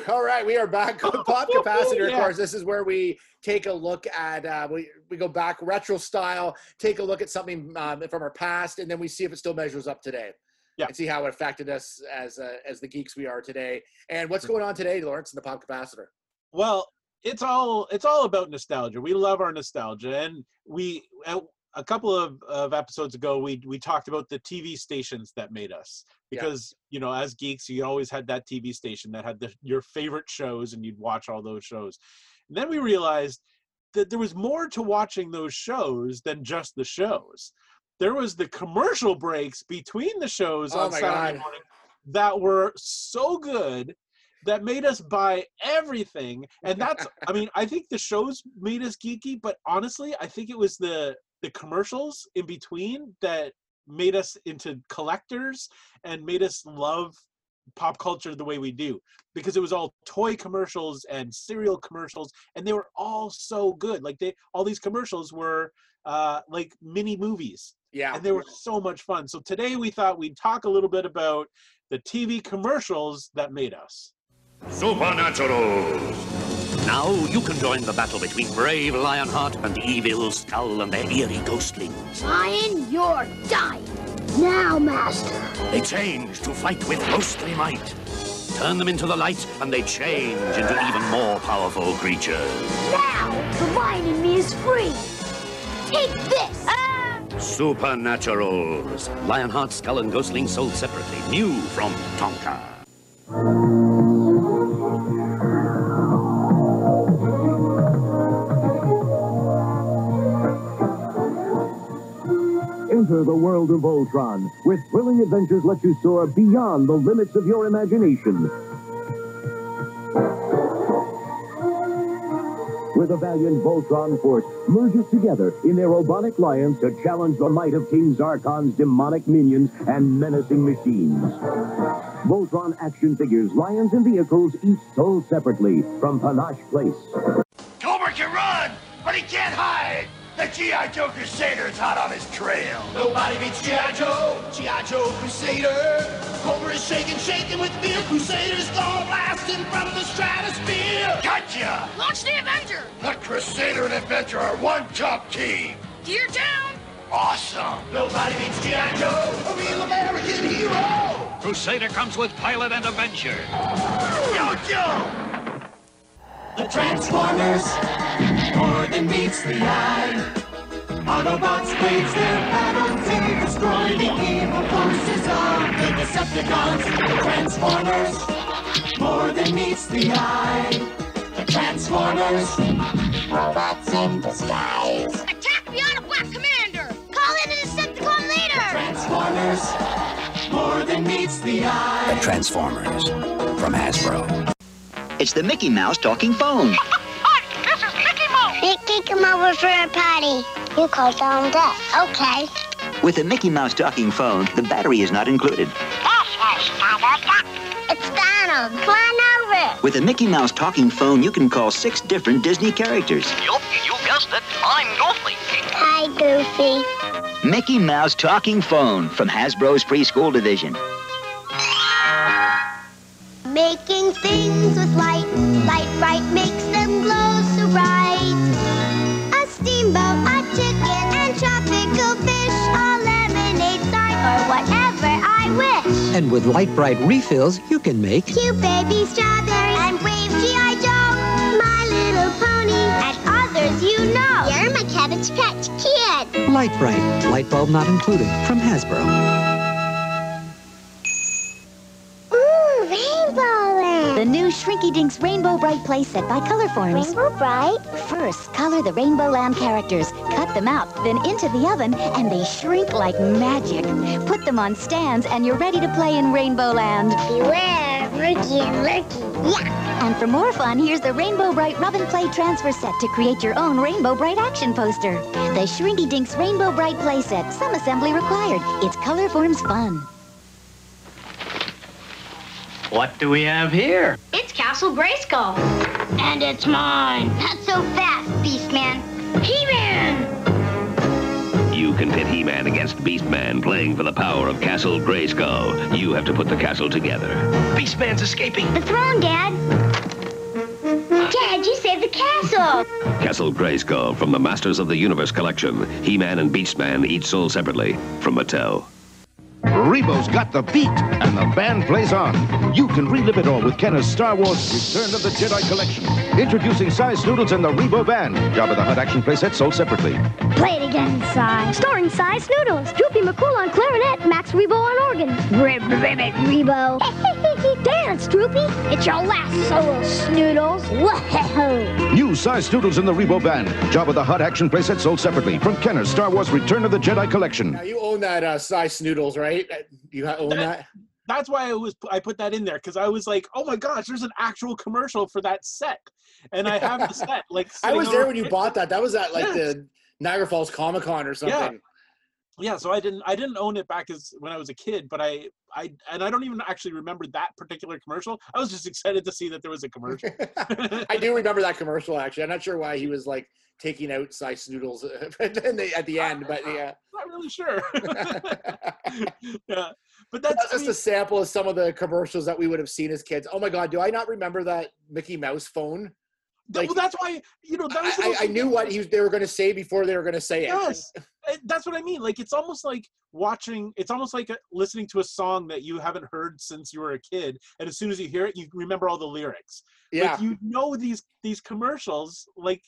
All right, we are back on Pop Capacitor. Of Yeah. course, this is where we take a look at uh, we we go back retro style, take a look at something um, from our past, and then we see if it still measures up today. Yeah. And see how it affected us as uh, as the geeks we are today. And what's going on today, Lawrence, in the Pop Capacitor? Well, it's all it's all about nostalgia. We love our nostalgia, and we a- couple of, of episodes ago we we talked about the TV stations that made us Yeah. because you know as geeks you always had that TV station that had the, your favorite shows and you'd watch all those shows. And then we realized that there was more to watching those shows than just the shows. There was the commercial breaks between the shows Oh on Saturday God. morning that were so good that made us buy everything and that's i mean i think the shows made us geeky but honestly i think it was the the commercials in between that made us into collectors and made us love pop culture the way we do because it was all toy commercials and cereal commercials and they were all so good like they all these commercials were uh like mini movies Yeah. and they were so much fun so today we thought we'd talk a little bit about the tv commercials that made us Supernatural! Now you can join the battle between brave Lionheart and evil Skull and their eerie ghostlings. Lion, you're dying. Now, Master. They change to fight with ghostly might. Turn them into the light, and they change into even more powerful creatures. Now, the lion in me is free. Take this. Ah! Supernaturals. Lionheart, Skull, and Ghostling sold separately. New from Tonka. Enter the world of Voltron, where thrilling adventures let you soar beyond the limits of your imagination. Where the valiant Voltron force merges together in their robotic alliance to challenge the might of King Zarkon's demonic minions and menacing machines. Voltron action figures, lions, and vehicles each sold separately from Panosh Place. Cobra can run, but he can't hide! The G.I. Joe Crusader is hot on his trail! Nobody beats G.I. Joe! G.I. Joe Crusader! Cobra is shaking, shaking with fear! Crusader's gonna blast him from the stratosphere! Gotcha! Launch the Avenger. The Crusader and Adventure are one top team! Gear down. Awesome! Nobody beats G.I. Joe! A real American hero! Crusader comes with Pilot and Avenger. Yo, Joe! The Transformers, more than meets the eye. Autobots wage their battle to destroy the evil forces of the Decepticons. The Transformers, more than meets the eye. The Transformers, robots in disguise. Attack the Autobot Commander. Call in a Decepticon leader. Transformers, more than meets the eye. The Transformers from Hasbro. It's the Mickey Mouse talking phone. Hi, this is Mickey Mouse. Nicky, come over for a party. You called down Dad. Okay. With the Mickey Mouse talking phone, the battery is not included. It's Donald. Come on over. With the Mickey Mouse talking phone, you can call six different Disney characters. Yup, you guessed it. I'm Goofy. Hi, Goofy. Mickey Mouse talking phone from Hasbro's preschool division. Making things with light. Lite-Brite makes them glow so bright. A steamboat, a chicken, and tropical fish. A lemonade sign or whatever I wish. And with Lite-Brite refills, you can make Cute baby strawberry and brave G.I. Joe. My little pony and others you know. You're my cabbage patch kid. Lite-Brite. Light bulb not included. From Hasbro. The new Shrinky Dinks Rainbow Brite playset by Colorforms. Rainbow Brite? First, color the Rainbow Land characters, cut them out, then into the oven, and they shrink like magic. Put them on stands, and you're ready to play in Rainbow Land. Beware, Murky and Lurky. Yeah. And for more fun, here's the Rainbow Brite Rub and Play transfer set to create your own Rainbow Brite action poster. The Shrinky Dinks Rainbow Brite playset, some assembly required. It's Colorforms fun. What do we have here? It's Castle Grayskull. And it's mine. Not so fast, Beastman. He-Man! You can pit He-Man against Beastman playing for the power of Castle Grayskull. You have to put the castle together. Beastman's escaping. The throne, Dad. Dad, you saved the castle. Castle Grayskull from the Masters of the Universe collection. He-Man and Beastman each sold separately from Mattel. Rebo's got the beat, and the band plays on. You can relive it all with Kenner's Star Wars Return of the Jedi collection. Introducing Sy Snootles and the Rebo Band. Jabba the Hutt action playset sold separately. Play it again, Sy. Starring Sy Snootles, Droopy McCool on clarinet, Max Rebo on organ. Rib, ribbit, Rebo. Dance, Droopy. It's your last solo, Snootles. Whoa. New Sy Snootles in the Rebo Band. Jabba the Hutt action playset sold separately from Kenner's Star Wars Return of the Jedi collection. Now you own that uh, Sy Snootles, right? You own that? That's why I was I put that in there because I was like, oh my gosh, there's an actual commercial for that set, and I have the set. Like I was there when you bought that. That was at like Yes. the Niagara Falls Comic Con or something. yeah so i didn't i didn't own it back as when i was a kid but i i and i don't even actually remember that particular commercial i was just excited to see that there was a commercial I do remember that commercial actually. I'm not sure why he was like taking out Sy Snootles at the at the end, but yeah. I'm not really sure yeah but that's That's just a sample of some of the commercials that we would have seen as kids. Oh my god, do I not remember that Mickey Mouse phone? Well, that's why you know that was I, I, knew what he, they were going to say before they were going to say it. yes. Eh, that's what i mean. Like it's almost like watching it's almost like uh listening to a song that you haven't heard since you were a kid and as soon as you hear it you remember all the lyrics. Yeah. like you know these these commercials like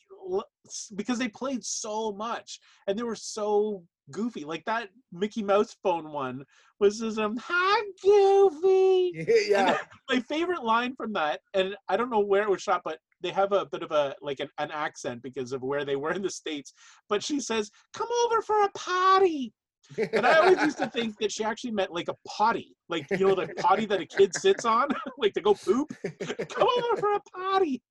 because they played so much and they were so goofy. Like that mickey mouse phone one was just um hi goofy. Yeah. My favorite line from that and i don't know where it was shot but they have a bit of a like an, an accent because of where they were in the states but she says come over for a potty and i always used to think that she actually meant like a potty like you know the potty that a kid sits on like to go poop come over for a potty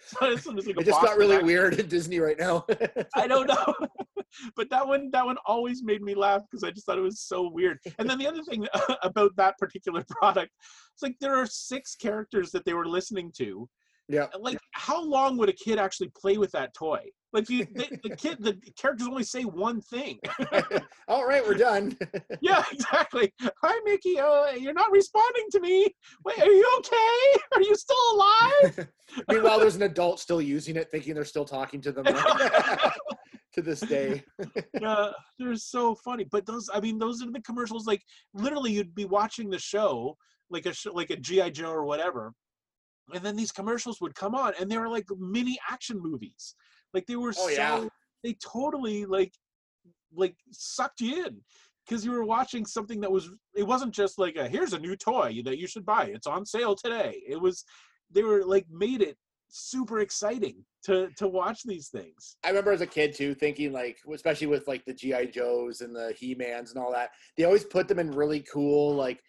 so it's, it's like a It just got really weird in Disney right now. I don't know. but that one that one always made me laugh because I just thought it was so weird. And then the other thing about that particular product, it's like there are six characters that they were listening to. Yeah. Like how long would a kid actually play with that toy? Like you, the, the kid, the characters only say one thing. All right, we're done. yeah, exactly. Hi, Mickey. Uh, you're not responding to me. Wait, are you okay? Are you still alive? Meanwhile, there's an adult still using it, thinking they're still talking to them to this day. yeah, they're so funny. But those, I mean, those are the commercials. Like literally, you'd be watching the show, like a show, like a GI Joe or whatever, and then these commercials would come on, and they were like mini action movies. Like they were Oh, so, yeah. they totally like, like sucked you in. Because you were watching something that was, it wasn't just like a here's a new toy that you should buy. It's on sale today. It was, they were like made it super exciting to to watch these things. I remember as a kid too, thinking like, especially with like the GI Joes and the He Mans and all that, they always put them in really cool like.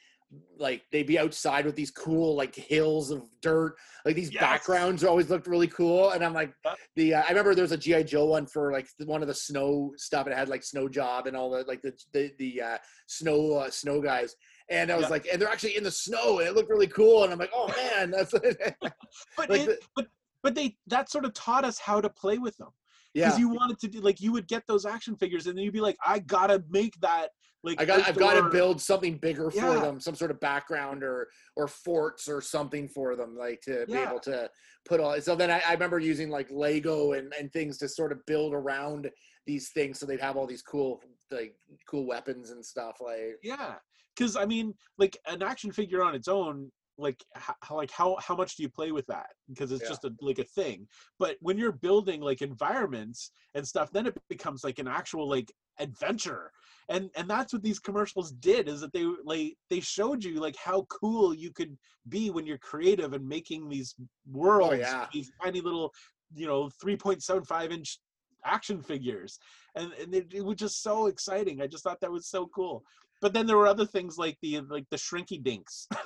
Like they'd be outside with these cool like hills of dirt, like these backgrounds always looked really cool. And I'm like, the uh, I remember there was a GI Joe one for like one of the snow stuff. It had like snow job and all the like the the, the uh, snow uh, snow guys. And I was Yeah. like, and they're actually in the snow, and it looked really cool. And I'm like, oh man, that's but Like it, but but they that sort of taught us how to play with them because Yeah. you wanted to do like you would get those action figures and then you'd be like i gotta make that like I got I've got to build something bigger for Yeah. them, some sort of background or or forts or something for them, like to be able to put all. So then I, I remember using like Lego and and things to sort of build around these things, so they'd have all these cool like cool weapons and stuff. Like yeah because i mean like an action figure on its own like how, like how how much do you play with that? Because it's Yeah. just a like a thing. But when you're building like environments and stuff then it becomes like an actual like adventure. And and that's what these commercials did is that they like they showed you like how cool you could be when you're creative and making these oh, worlds yeah. these tiny little you know 3.75 inch action figures. And, and it, it was just so exciting. I just thought that was so cool. But then there were other things like the like the shrinky dinks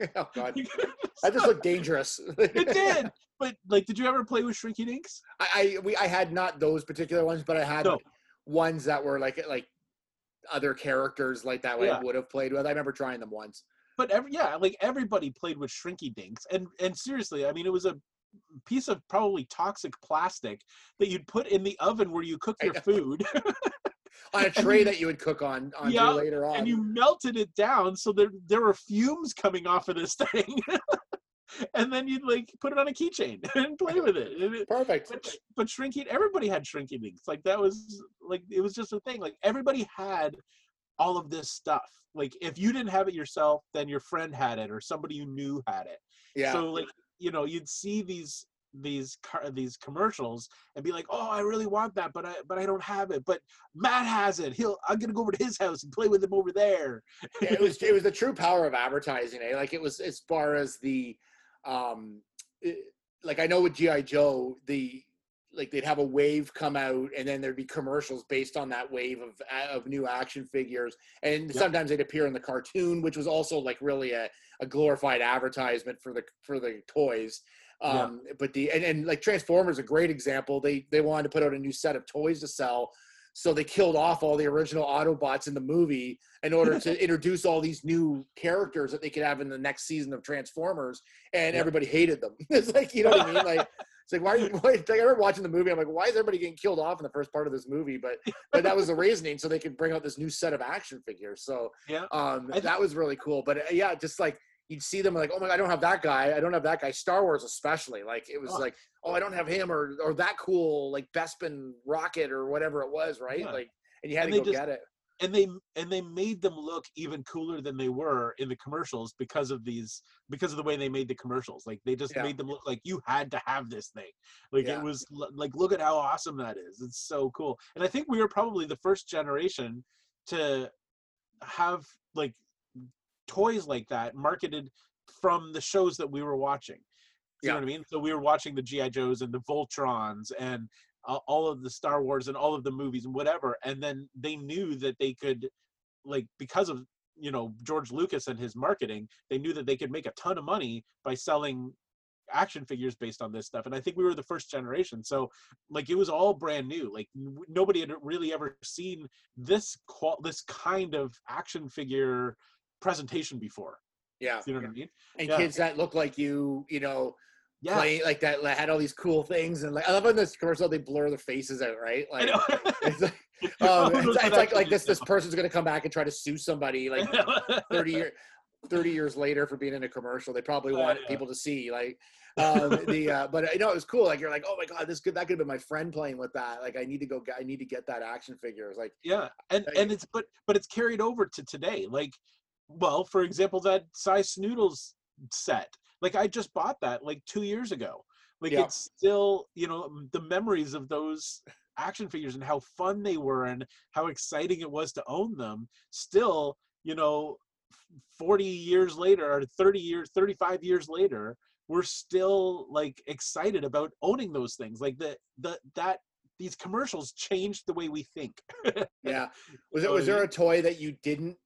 oh god, that just looked dangerous. it did but like did you ever play with shrinky dinks I, I we I had not those particular ones, but I had No. ones that were like like other characters like that Yeah. I would have played with. I remember trying them once. but every yeah like everybody played with shrinky dinks and and seriously i mean it was a piece of probably toxic plastic that you'd put in the oven where you cook your food On a tray that you would cook on on Yeah, later on. and you melted it down so there there were fumes coming off of this thing and then you'd like put it on a keychain and play with it, Perfect. but, but shrinking everybody had shrinking dinks like that was like it was just a thing like everybody had all of this stuff like if you didn't have it yourself then your friend had it or somebody you knew had it Yeah. so like you know you'd see these these car these commercials and be like oh i really want that but i but i don't have it but matt has it he'll i'm gonna go over to his house and play with him over there Yeah, it was it was the true power of advertising. Eh? Like it was as far as the, um, it- like I know with GI Joe, the like they'd have a wave come out and then there'd be commercials based on that wave of of new action figures, and sometimes they'd appear in the cartoon, which was also like really a, a glorified advertisement for the for the toys. Yeah. Um, but the and, and like Transformers, a great example. They they wanted to put out a new set of toys to sell. So they killed off all the original Autobots in the movie in order to introduce all these new characters that they could have in the next season of Transformers, and Yeah. everybody hated them. it's like you know what I mean? Like it's like why? Are you, why like, I remember watching the movie. I'm like, why is everybody getting killed off in the first part of this movie? But but that was the reasoning, so they could bring out this new set of action figures. So yeah um, that was really cool. But uh, yeah, just like you'd see them like, oh my god, I don't have that guy. I don't have that guy. Star Wars especially, like it was Oh. like, oh, I don't have him or or that cool like Bespin rocket or whatever it was, right? Yeah. Like, and you had And to go just- get it. and they and they made them look even cooler than they were in the commercials because of these because of the way they made the commercials like they just Yeah. made them look like you had to have this thing like Yeah. it was like look at how awesome that is it's so cool and i think we were probably the first generation to have like toys like that marketed from the shows that we were watching you know what i mean so we were watching the gi joes and the voltrons and uh, all of the Star Wars and all of the movies and whatever, and then they knew that they could, like, because of you know George Lucas and his marketing, they knew that they could make a ton of money by selling action figures based on this stuff. And I think we were the first generation, so like it was all brand new. Like n- nobody had really ever seen this qual this kind of action figure presentation before. Yeah. You know what I mean? And Yeah. kids that look like you, you know, Yeah. playing like that like, had all these cool things and like I love in this commercial they blur their faces out, right? Like it's like, um, it's, it's like like this this person's gonna come back and try to sue somebody like 30 year 30 years later for being in a commercial they probably want yeah. people to see like um the uh but you know it was cool like you're like oh my god this could that could have been my friend playing with that like i need to go get i need to get that action figure it's like yeah and and it's but but it's carried over to today like well for example that Sy Snootles set like i just bought that like two years ago. Like Yeah. it's still you know the memories of those action figures and how fun they were and how exciting it was to own them still you know 40 years later or 30 years 35 years later we're still like excited about owning those things. Like the the that these commercials changed the way we think. Yeah. Was it was there a toy that you didn't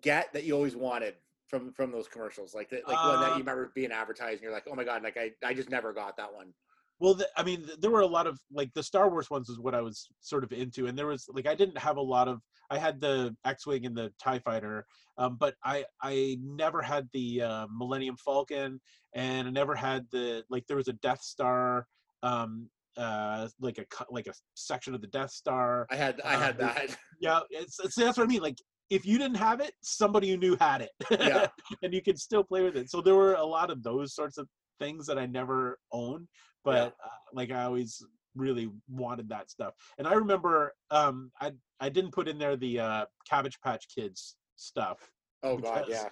get that you always wanted from from those commercials like that like one that Uh, you remember being advertised and you're like oh my god like i i just never got that one Well, the, I mean, there were a lot of like the Star Wars ones is what I was sort of into, and there was like I didn't have a lot of. I had the X-wing and the Tie Fighter, um, but I I never had the uh, Millennium Falcon, and I never had the like there was a Death Star, um, uh, like a cut, like a section of the Death Star. I had I Uh, had there- that. Yeah, it's, it's that's what I mean. Like if you didn't have it, somebody you knew had it, Yeah. and you could still play with it. So there were a lot of those sorts of things that I never owned, but uh, like I always really wanted that stuff. And I remember um, I I didn't put in there the uh, Cabbage Patch Kids stuff. Oh god, yeah.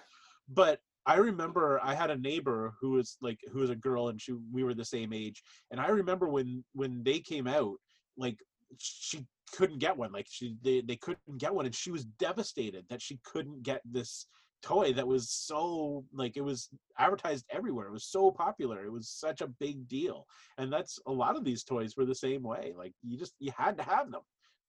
But I remember I had a neighbor who was like who was a girl and she we were the same age. And I remember when when they came out, like she couldn't get one. Like she they, they couldn't get one and she was devastated that she couldn't get this toy that was so like it was advertised everywhere. It was so popular. It was such a big deal. And that's a lot of these toys were the same way. Like you just you had to have them.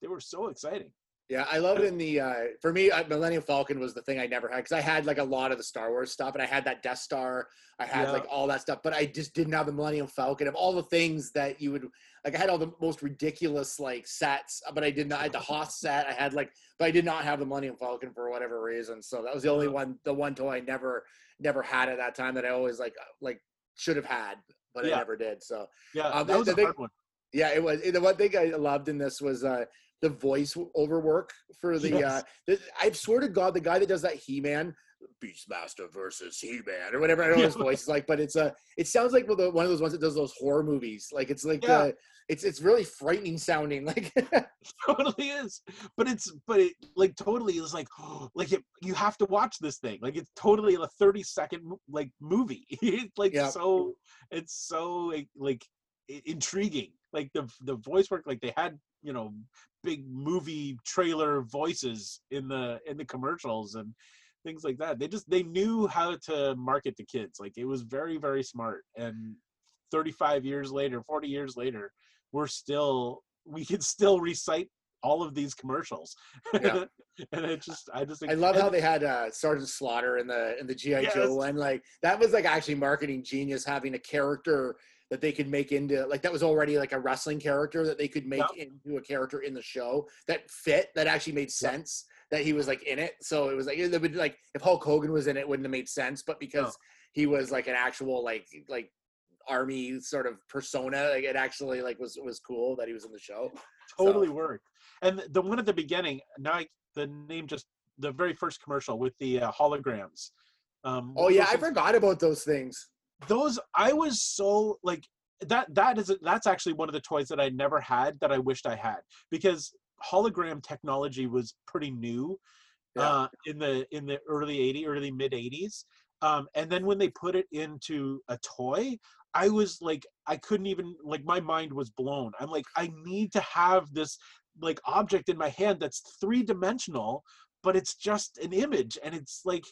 They were so exciting. Yeah, I love it in the uh for me uh, Millennium Falcon was the thing I never had cuz I had like a lot of the Star Wars stuff and I had that Death Star, I had Yeah. like all that stuff, but I just didn't have the Millennium Falcon of all the things that you would like I had all the most ridiculous like sets, but I did not I had the Hoth set, I had like but I did not have the Millennium Falcon for whatever reason. So that was the only one the one toy I never never had at that time that I always like like should have had, but I never did. So Yeah, Um, that was the a thing- hard one. yeah, it was. The one thing I loved in this was uh, the voice over work for the. Yes. Uh, the I swear to God, the guy that does that He-Man, Beastmaster versus He-Man, or whatever. I don't know his voice is like, but it's a. It sounds like one of the- those ones that does those horror movies. Like it's like Yeah. uh, it's it's really frightening sounding. Like totally is but it's but it like totally is like like it, you have to watch this thing like it's totally a 30 second like movie it's like Yeah. so it's so like, like intriguing like the the voice work like they had you know big movie trailer voices in the in the commercials and things like that they just they knew how to market to kids like it was very very smart and 35 years later 40 years later we're still we can still recite all of these commercials Yeah. and it just i just think I love how they had uh, Sergeant Slaughter in the in the GI Yes. Joe one. Like that was like actually marketing genius having a character that they could make into like that was already like a wrestling character that they could make into a character in the show that fit that actually made sense that he was like in it. So it was like it would like if Hulk Hogan was in it, it wouldn't have made sense, but because he was like an actual like like army sort of persona, like it actually like was was cool that he was in the show. totally worked and the one at the beginning now I, the name just the very first commercial with the uh, holograms um Oh yeah, I forgot about those things. Those i was so like that that is that's actually one of the toys that i never had that i wished i had because hologram technology was pretty new uh in the in the early 80s early mid 80s um and then when they put it into a toy i was like i couldn't even like my mind was blown. I'm like i need to have this like object in my hand that's three dimensional but it's just an image and it's like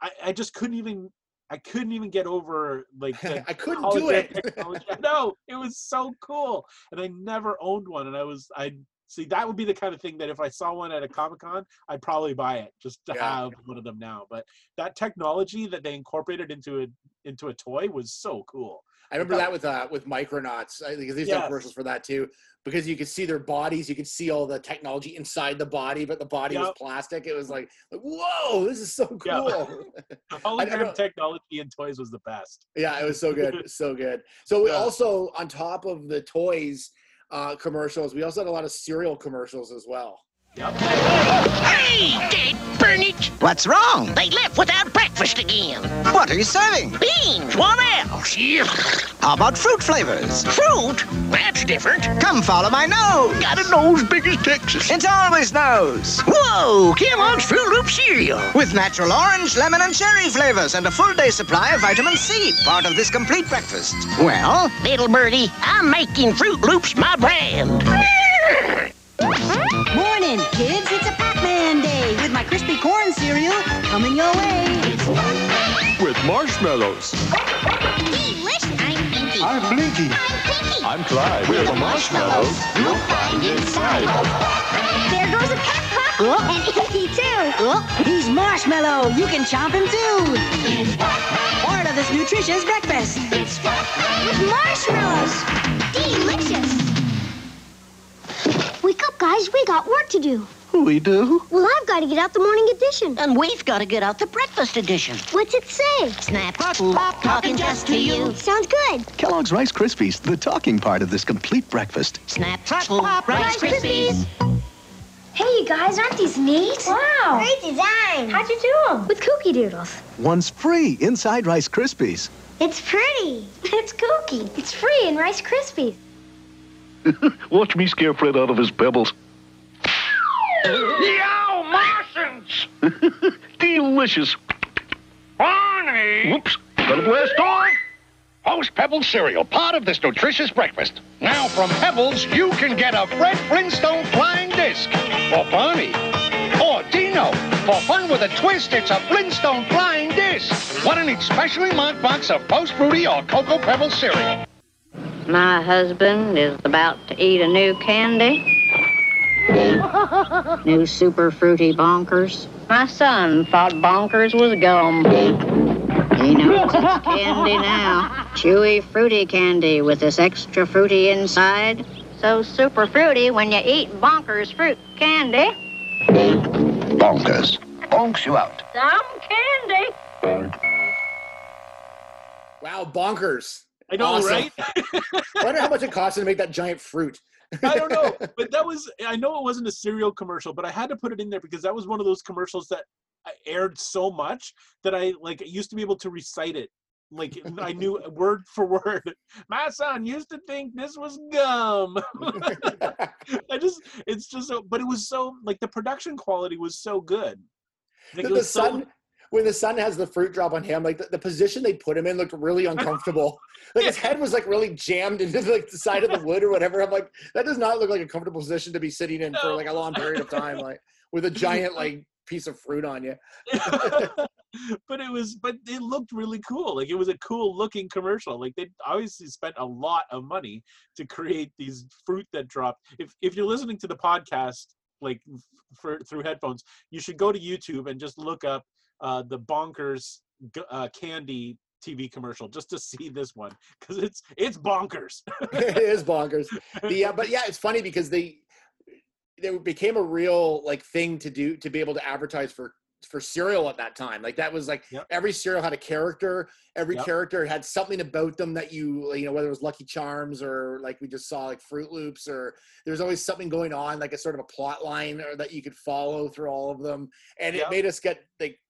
i i just couldn't even I couldn't even get over like the I couldn't do it. No, it was so cool, and I never owned one. And I was, I see that would be the kind of thing that if I saw one at a comic con, I'd probably buy it just to Yeah. have one of them now. But that technology that they incorporated into a into a toy was so cool. I remember that with uh with Micronauts. I think they used to have Yes. commercials for that too, because you could see their bodies, you could see all the technology inside the body, but the body was plastic. It was like, like whoa, this is so cool. Yeah. Yeah, Hologram technology in toys was the best. Yeah, it was so good, so good. So we Yeah. also on top of the toys uh, commercials, we also had a lot of cereal commercials as well. Hey, Dad, burn it! What's wrong? They left without breakfast again. What are you serving? Beans, what else? How about fruit flavors? Fruit? That's different. Come follow my nose. Got a nose big as Texas. It always knows. Whoa, Kellogg's Froot Loop cereal. With natural orange, lemon, and cherry flavors and a full day supply of vitamin C, part of this complete breakfast. Well, Little birdie, I'm making Froot Loops my brand. Morning, kids. It's a Pac-Man day with my crispy corn cereal coming your way. With marshmallows. Delicious. I'm Pinky. I'm Blinky. I'm Pinky. I'm Clyde. We're the marshmallows you'll find inside. There goes a Peppa. Oh. And Inky too. Oh, he's marshmallow. You can chomp him too. Part of this nutritious breakfast. With marshmallows. Delicious. Wake up, guys, we got work to do. We do? Well, I've got to get out the morning edition. And we've got to get out the breakfast edition. What's it say? Snap, pop, talking just to you. Sounds good. Kellogg's Rice Krispies, the talking part of this complete breakfast. Snap, pop, Rice Krispies. Hey, you guys, aren't these neat? Wow. Great design. How'd you do them? With Kooky Doodles. One's free inside Rice Krispies. It's pretty. It's kooky. It's free in Rice Krispies. Watch me scare Fred out of his pebbles. Yo, Martians! Delicious. Barney! Whoops. Got a blast off. Post Pebbles cereal, part of this nutritious breakfast. Now from Pebbles, you can get a Fred Flintstone flying disc. Or Barney. Or Dino. For fun with a twist, it's a Flintstone flying disc. One in each specially marked box of Post Fruity or Cocoa Pebbles cereal. My husband is about to eat a new candy. new super fruity bonkers. My son thought bonkers was gum. He knows it's candy now. Chewy fruity candy with this extra fruity inside. So super fruity when you eat bonkers fruit candy. Bonkers. Bonks you out. Some candy. Wow, bonkers. I know, Awesome. right? I wonder how much it costs to make that giant fruit. I don't know, but that was I know it wasn't a cereal commercial, but I had to put it in there because that was one of those commercials that I aired so much that I like used to be able to recite it. Like I knew word for word. My son used to think this was gum. I just it's just so but it was so like the production quality was so good. Like, the, it the was so- sun when the sun has the fruit drop on him like the, the position they put him in looked really uncomfortable. Like his head was like really jammed into like the side of the wood or whatever. I'm like that does not look like a comfortable position to be sitting in for like a long period of time like with a giant like piece of fruit on you. But it was but it looked really cool. Like it was a cool looking commercial. Like they obviously spent a lot of money to create these fruit that dropped. If if you're listening to the podcast like for through headphones you should go to youtube and just look up uh the bonkers g- uh, candy tv commercial just to see this one because it's it's bonkers. It is bonkers. The, uh, but yeah it's funny because they they became a real like thing to do to be able to advertise for for cereal at that time. Like that was like every cereal had a character. Every Yep. character had something about them that you you know whether it was lucky charms or like we just saw like Froot Loops or there's always something going on like a sort of a plot line or that you could follow through all of them. And it made us get like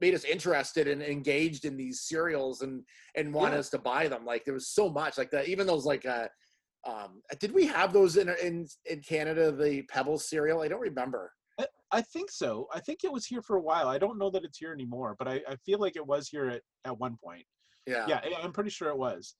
made us interested and engaged in these cereals and and want Yeah. us to buy them like there was so much like that even those like uh um did we have those in in in canada the pebbles cereal i don't remember I- I think so. I think it was here for a while. I don't know that it's here anymore, but I, I feel like it was here at, at one point. yeah Yeah, I'm pretty sure it was.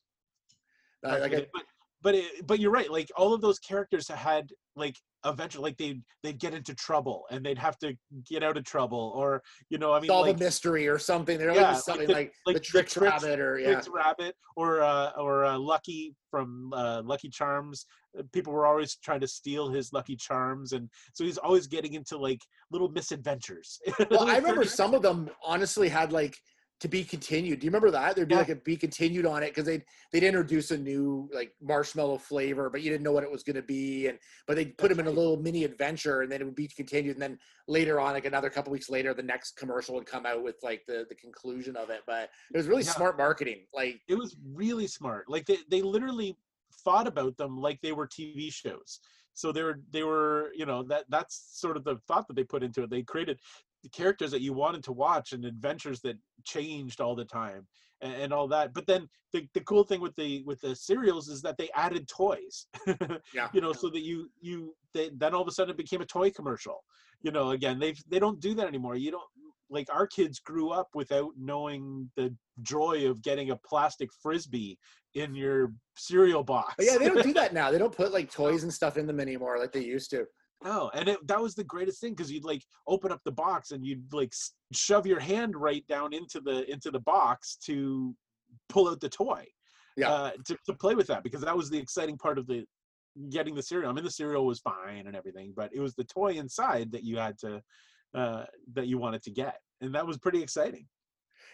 I- like I- but but it, but you're right. Like all of those characters had like eventually like they'd they'd get into trouble and they'd have to get out of trouble or you know I mean solve like a mystery or something there yeah, was something the- like, the, tricks, Trix- rabbit or yeah Trix Rabbit or uh, or uh, Lucky from uh, Lucky Charms. Uh, People were always trying to steal his Lucky Charms, and so he's always getting into like little misadventures. well i remember some of them honestly had like to be continued do you remember that there'd be Yeah. like a be continued on it because they'd they'd introduce a new like marshmallow flavor but you didn't know what it was going to be and but they'd put them in a little mini adventure and then it would be continued and then later on like another couple weeks later the next commercial would come out with like the the conclusion of it but it was really Yeah. smart marketing like it was really smart. Like they, they literally thought about them like they were TV shows. So they were they were you know that that's sort of the thought that they put into it. They created the characters that you wanted to watch and adventures that changed all the time and, and all that. But then the, the cool thing with the with the cereals is that they added toys. yeah you know, so that you you they, then all of a sudden it became a toy commercial. You know, again they they don't do that anymore. You don't like our kids grew up without knowing the joy of getting a plastic frisbee in your cereal box. yeah they don't do that now they don't put like toys and stuff in them anymore like they used to No, and it, that was the greatest thing because you'd like open up the box and you'd like shove your hand right down into the into the box to pull out the toy. Yeah. Uh, to, to play with that because that was the exciting part of the getting the cereal. I mean, the cereal was fine and everything, but it was the toy inside that you had to uh, that you wanted to get, and that was pretty exciting.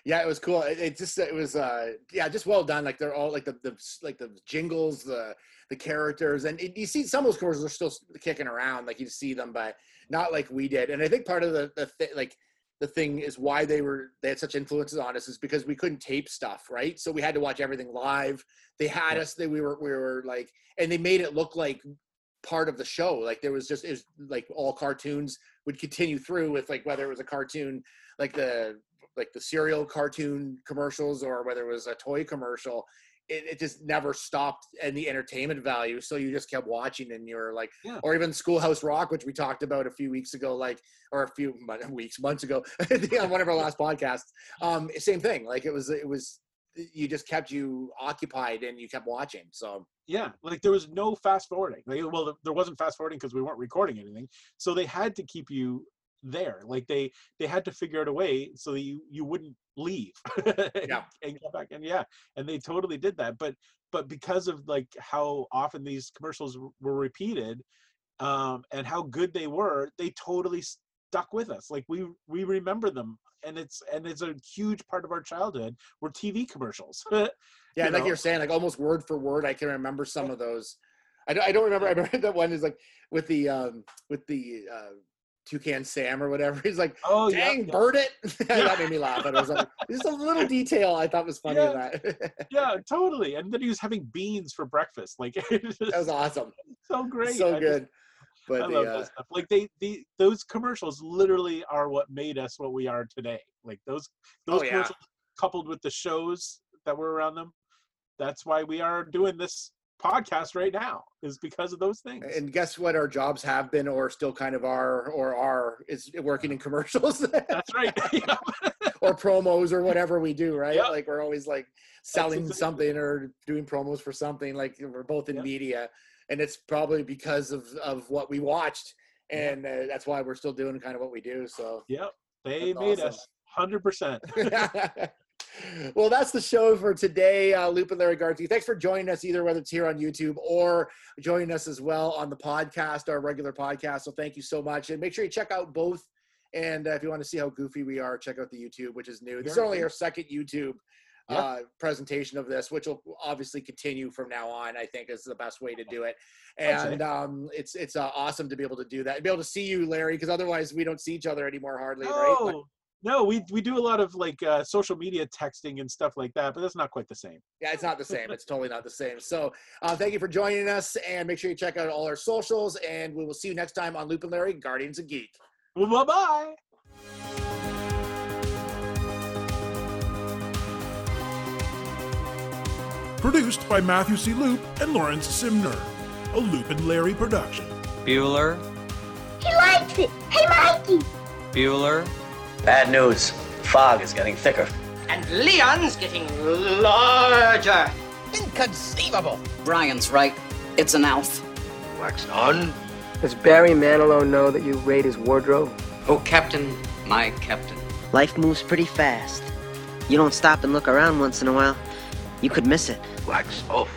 yeah it was cool it, it just it was uh yeah just well done like they're all like the, the like the jingles the the characters, and it, you see some of those commercials are still kicking around, like you see them, but not like we did. And I think part of the the th- like the thing is why they were they had such influences on us is because we couldn't tape stuff, right? So we had to watch everything live. They had us that we were we were like, and they made it look like part of the show. Like there was just it was like all cartoons would continue through with like whether it was a cartoon like the like the cereal cartoon commercials or whether it was a toy commercial it, it, just never stopped and the entertainment value. So you just kept watching and you're like yeah. or even schoolhouse rock which we talked about a few weeks ago like or a few weeks months ago on one of our last podcasts. Um same thing like it was it was you just kept you occupied and you kept watching so. Yeah like there was no fast forwarding. Like, well there wasn't fast forwarding because we weren't recording anything. So they had to keep you there like they they had to figure out a way so that you you wouldn't leave yeah. and go back and yeah and they totally did that but but because of like how often these commercials were repeated um and how good they were they totally stuck with us like we we remember them and it's and it's a huge part of our childhood were tv commercials yeah you like know? you're saying like almost word for word i can remember some of those. I don't, I don't remember i remember that one is like with the um with the uh Toucan Sam or whatever. He's like, "Oh, dang, yeah, bird it!" that made me laugh. And I was like, "Just a little detail I thought was funny." Yeah, that. yeah, totally. And then he was having beans for breakfast. Like just, that was awesome. So great. So I good. Just, but I the, love uh, that stuff. Like they, the those commercials literally are what made us what we are today. Like those those oh, commercials yeah. coupled with the shows that were around them. That's why we are doing this podcast right now is because of those things. And guess what? Our jobs have been, or still kind of are, or are is working in commercials. That's right. or promos or whatever we do, right? Yep. Like we're always like selling something or doing promos for something. Like we're both in yep. media, and it's probably because of of what we watched, and uh, that's why we're still doing kind of what we do. So yep, they made awesome. us hundred percent well, that's the show for today. Uh, Loop and Larry Garty. Thanks for joining us, either whether it's here on YouTube or joining us as well on the podcast, our regular podcast. So thank you so much, and make sure you check out both. And uh, if you want to see how goofy we are, check out the YouTube, which is new. This is only our second YouTube yep. uh, presentation of this, which will obviously continue from now on. I think is the best way to do it, and um, it's it's uh, awesome to be able to do that, and be able to see you, Larry, because otherwise we don't see each other anymore hardly. Oh, right? But, no, we we do a lot of like uh, social media texting and stuff like that, but that's not quite the same. Yeah, it's not the same. it's totally not the same. So, uh, thank you for joining us, and make sure you check out all our socials. And we will see you next time on Loop and Larry, Guardians of Geek. Well, bye bye. Produced by Matthew C. Loop and Lawrence Simner, a Loop and Larry production. Bueller. He likes it. Hey, Mikey. Bueller. Bad news. Fog is getting thicker. And Leon's getting larger. Inconceivable. Brian's right. It's an elf. Wax on. Does Barry Manilow know that you raid his wardrobe? Oh, Captain, my captain. Life moves pretty fast. You don't stop and look around once in a while, you could miss it. Wax off.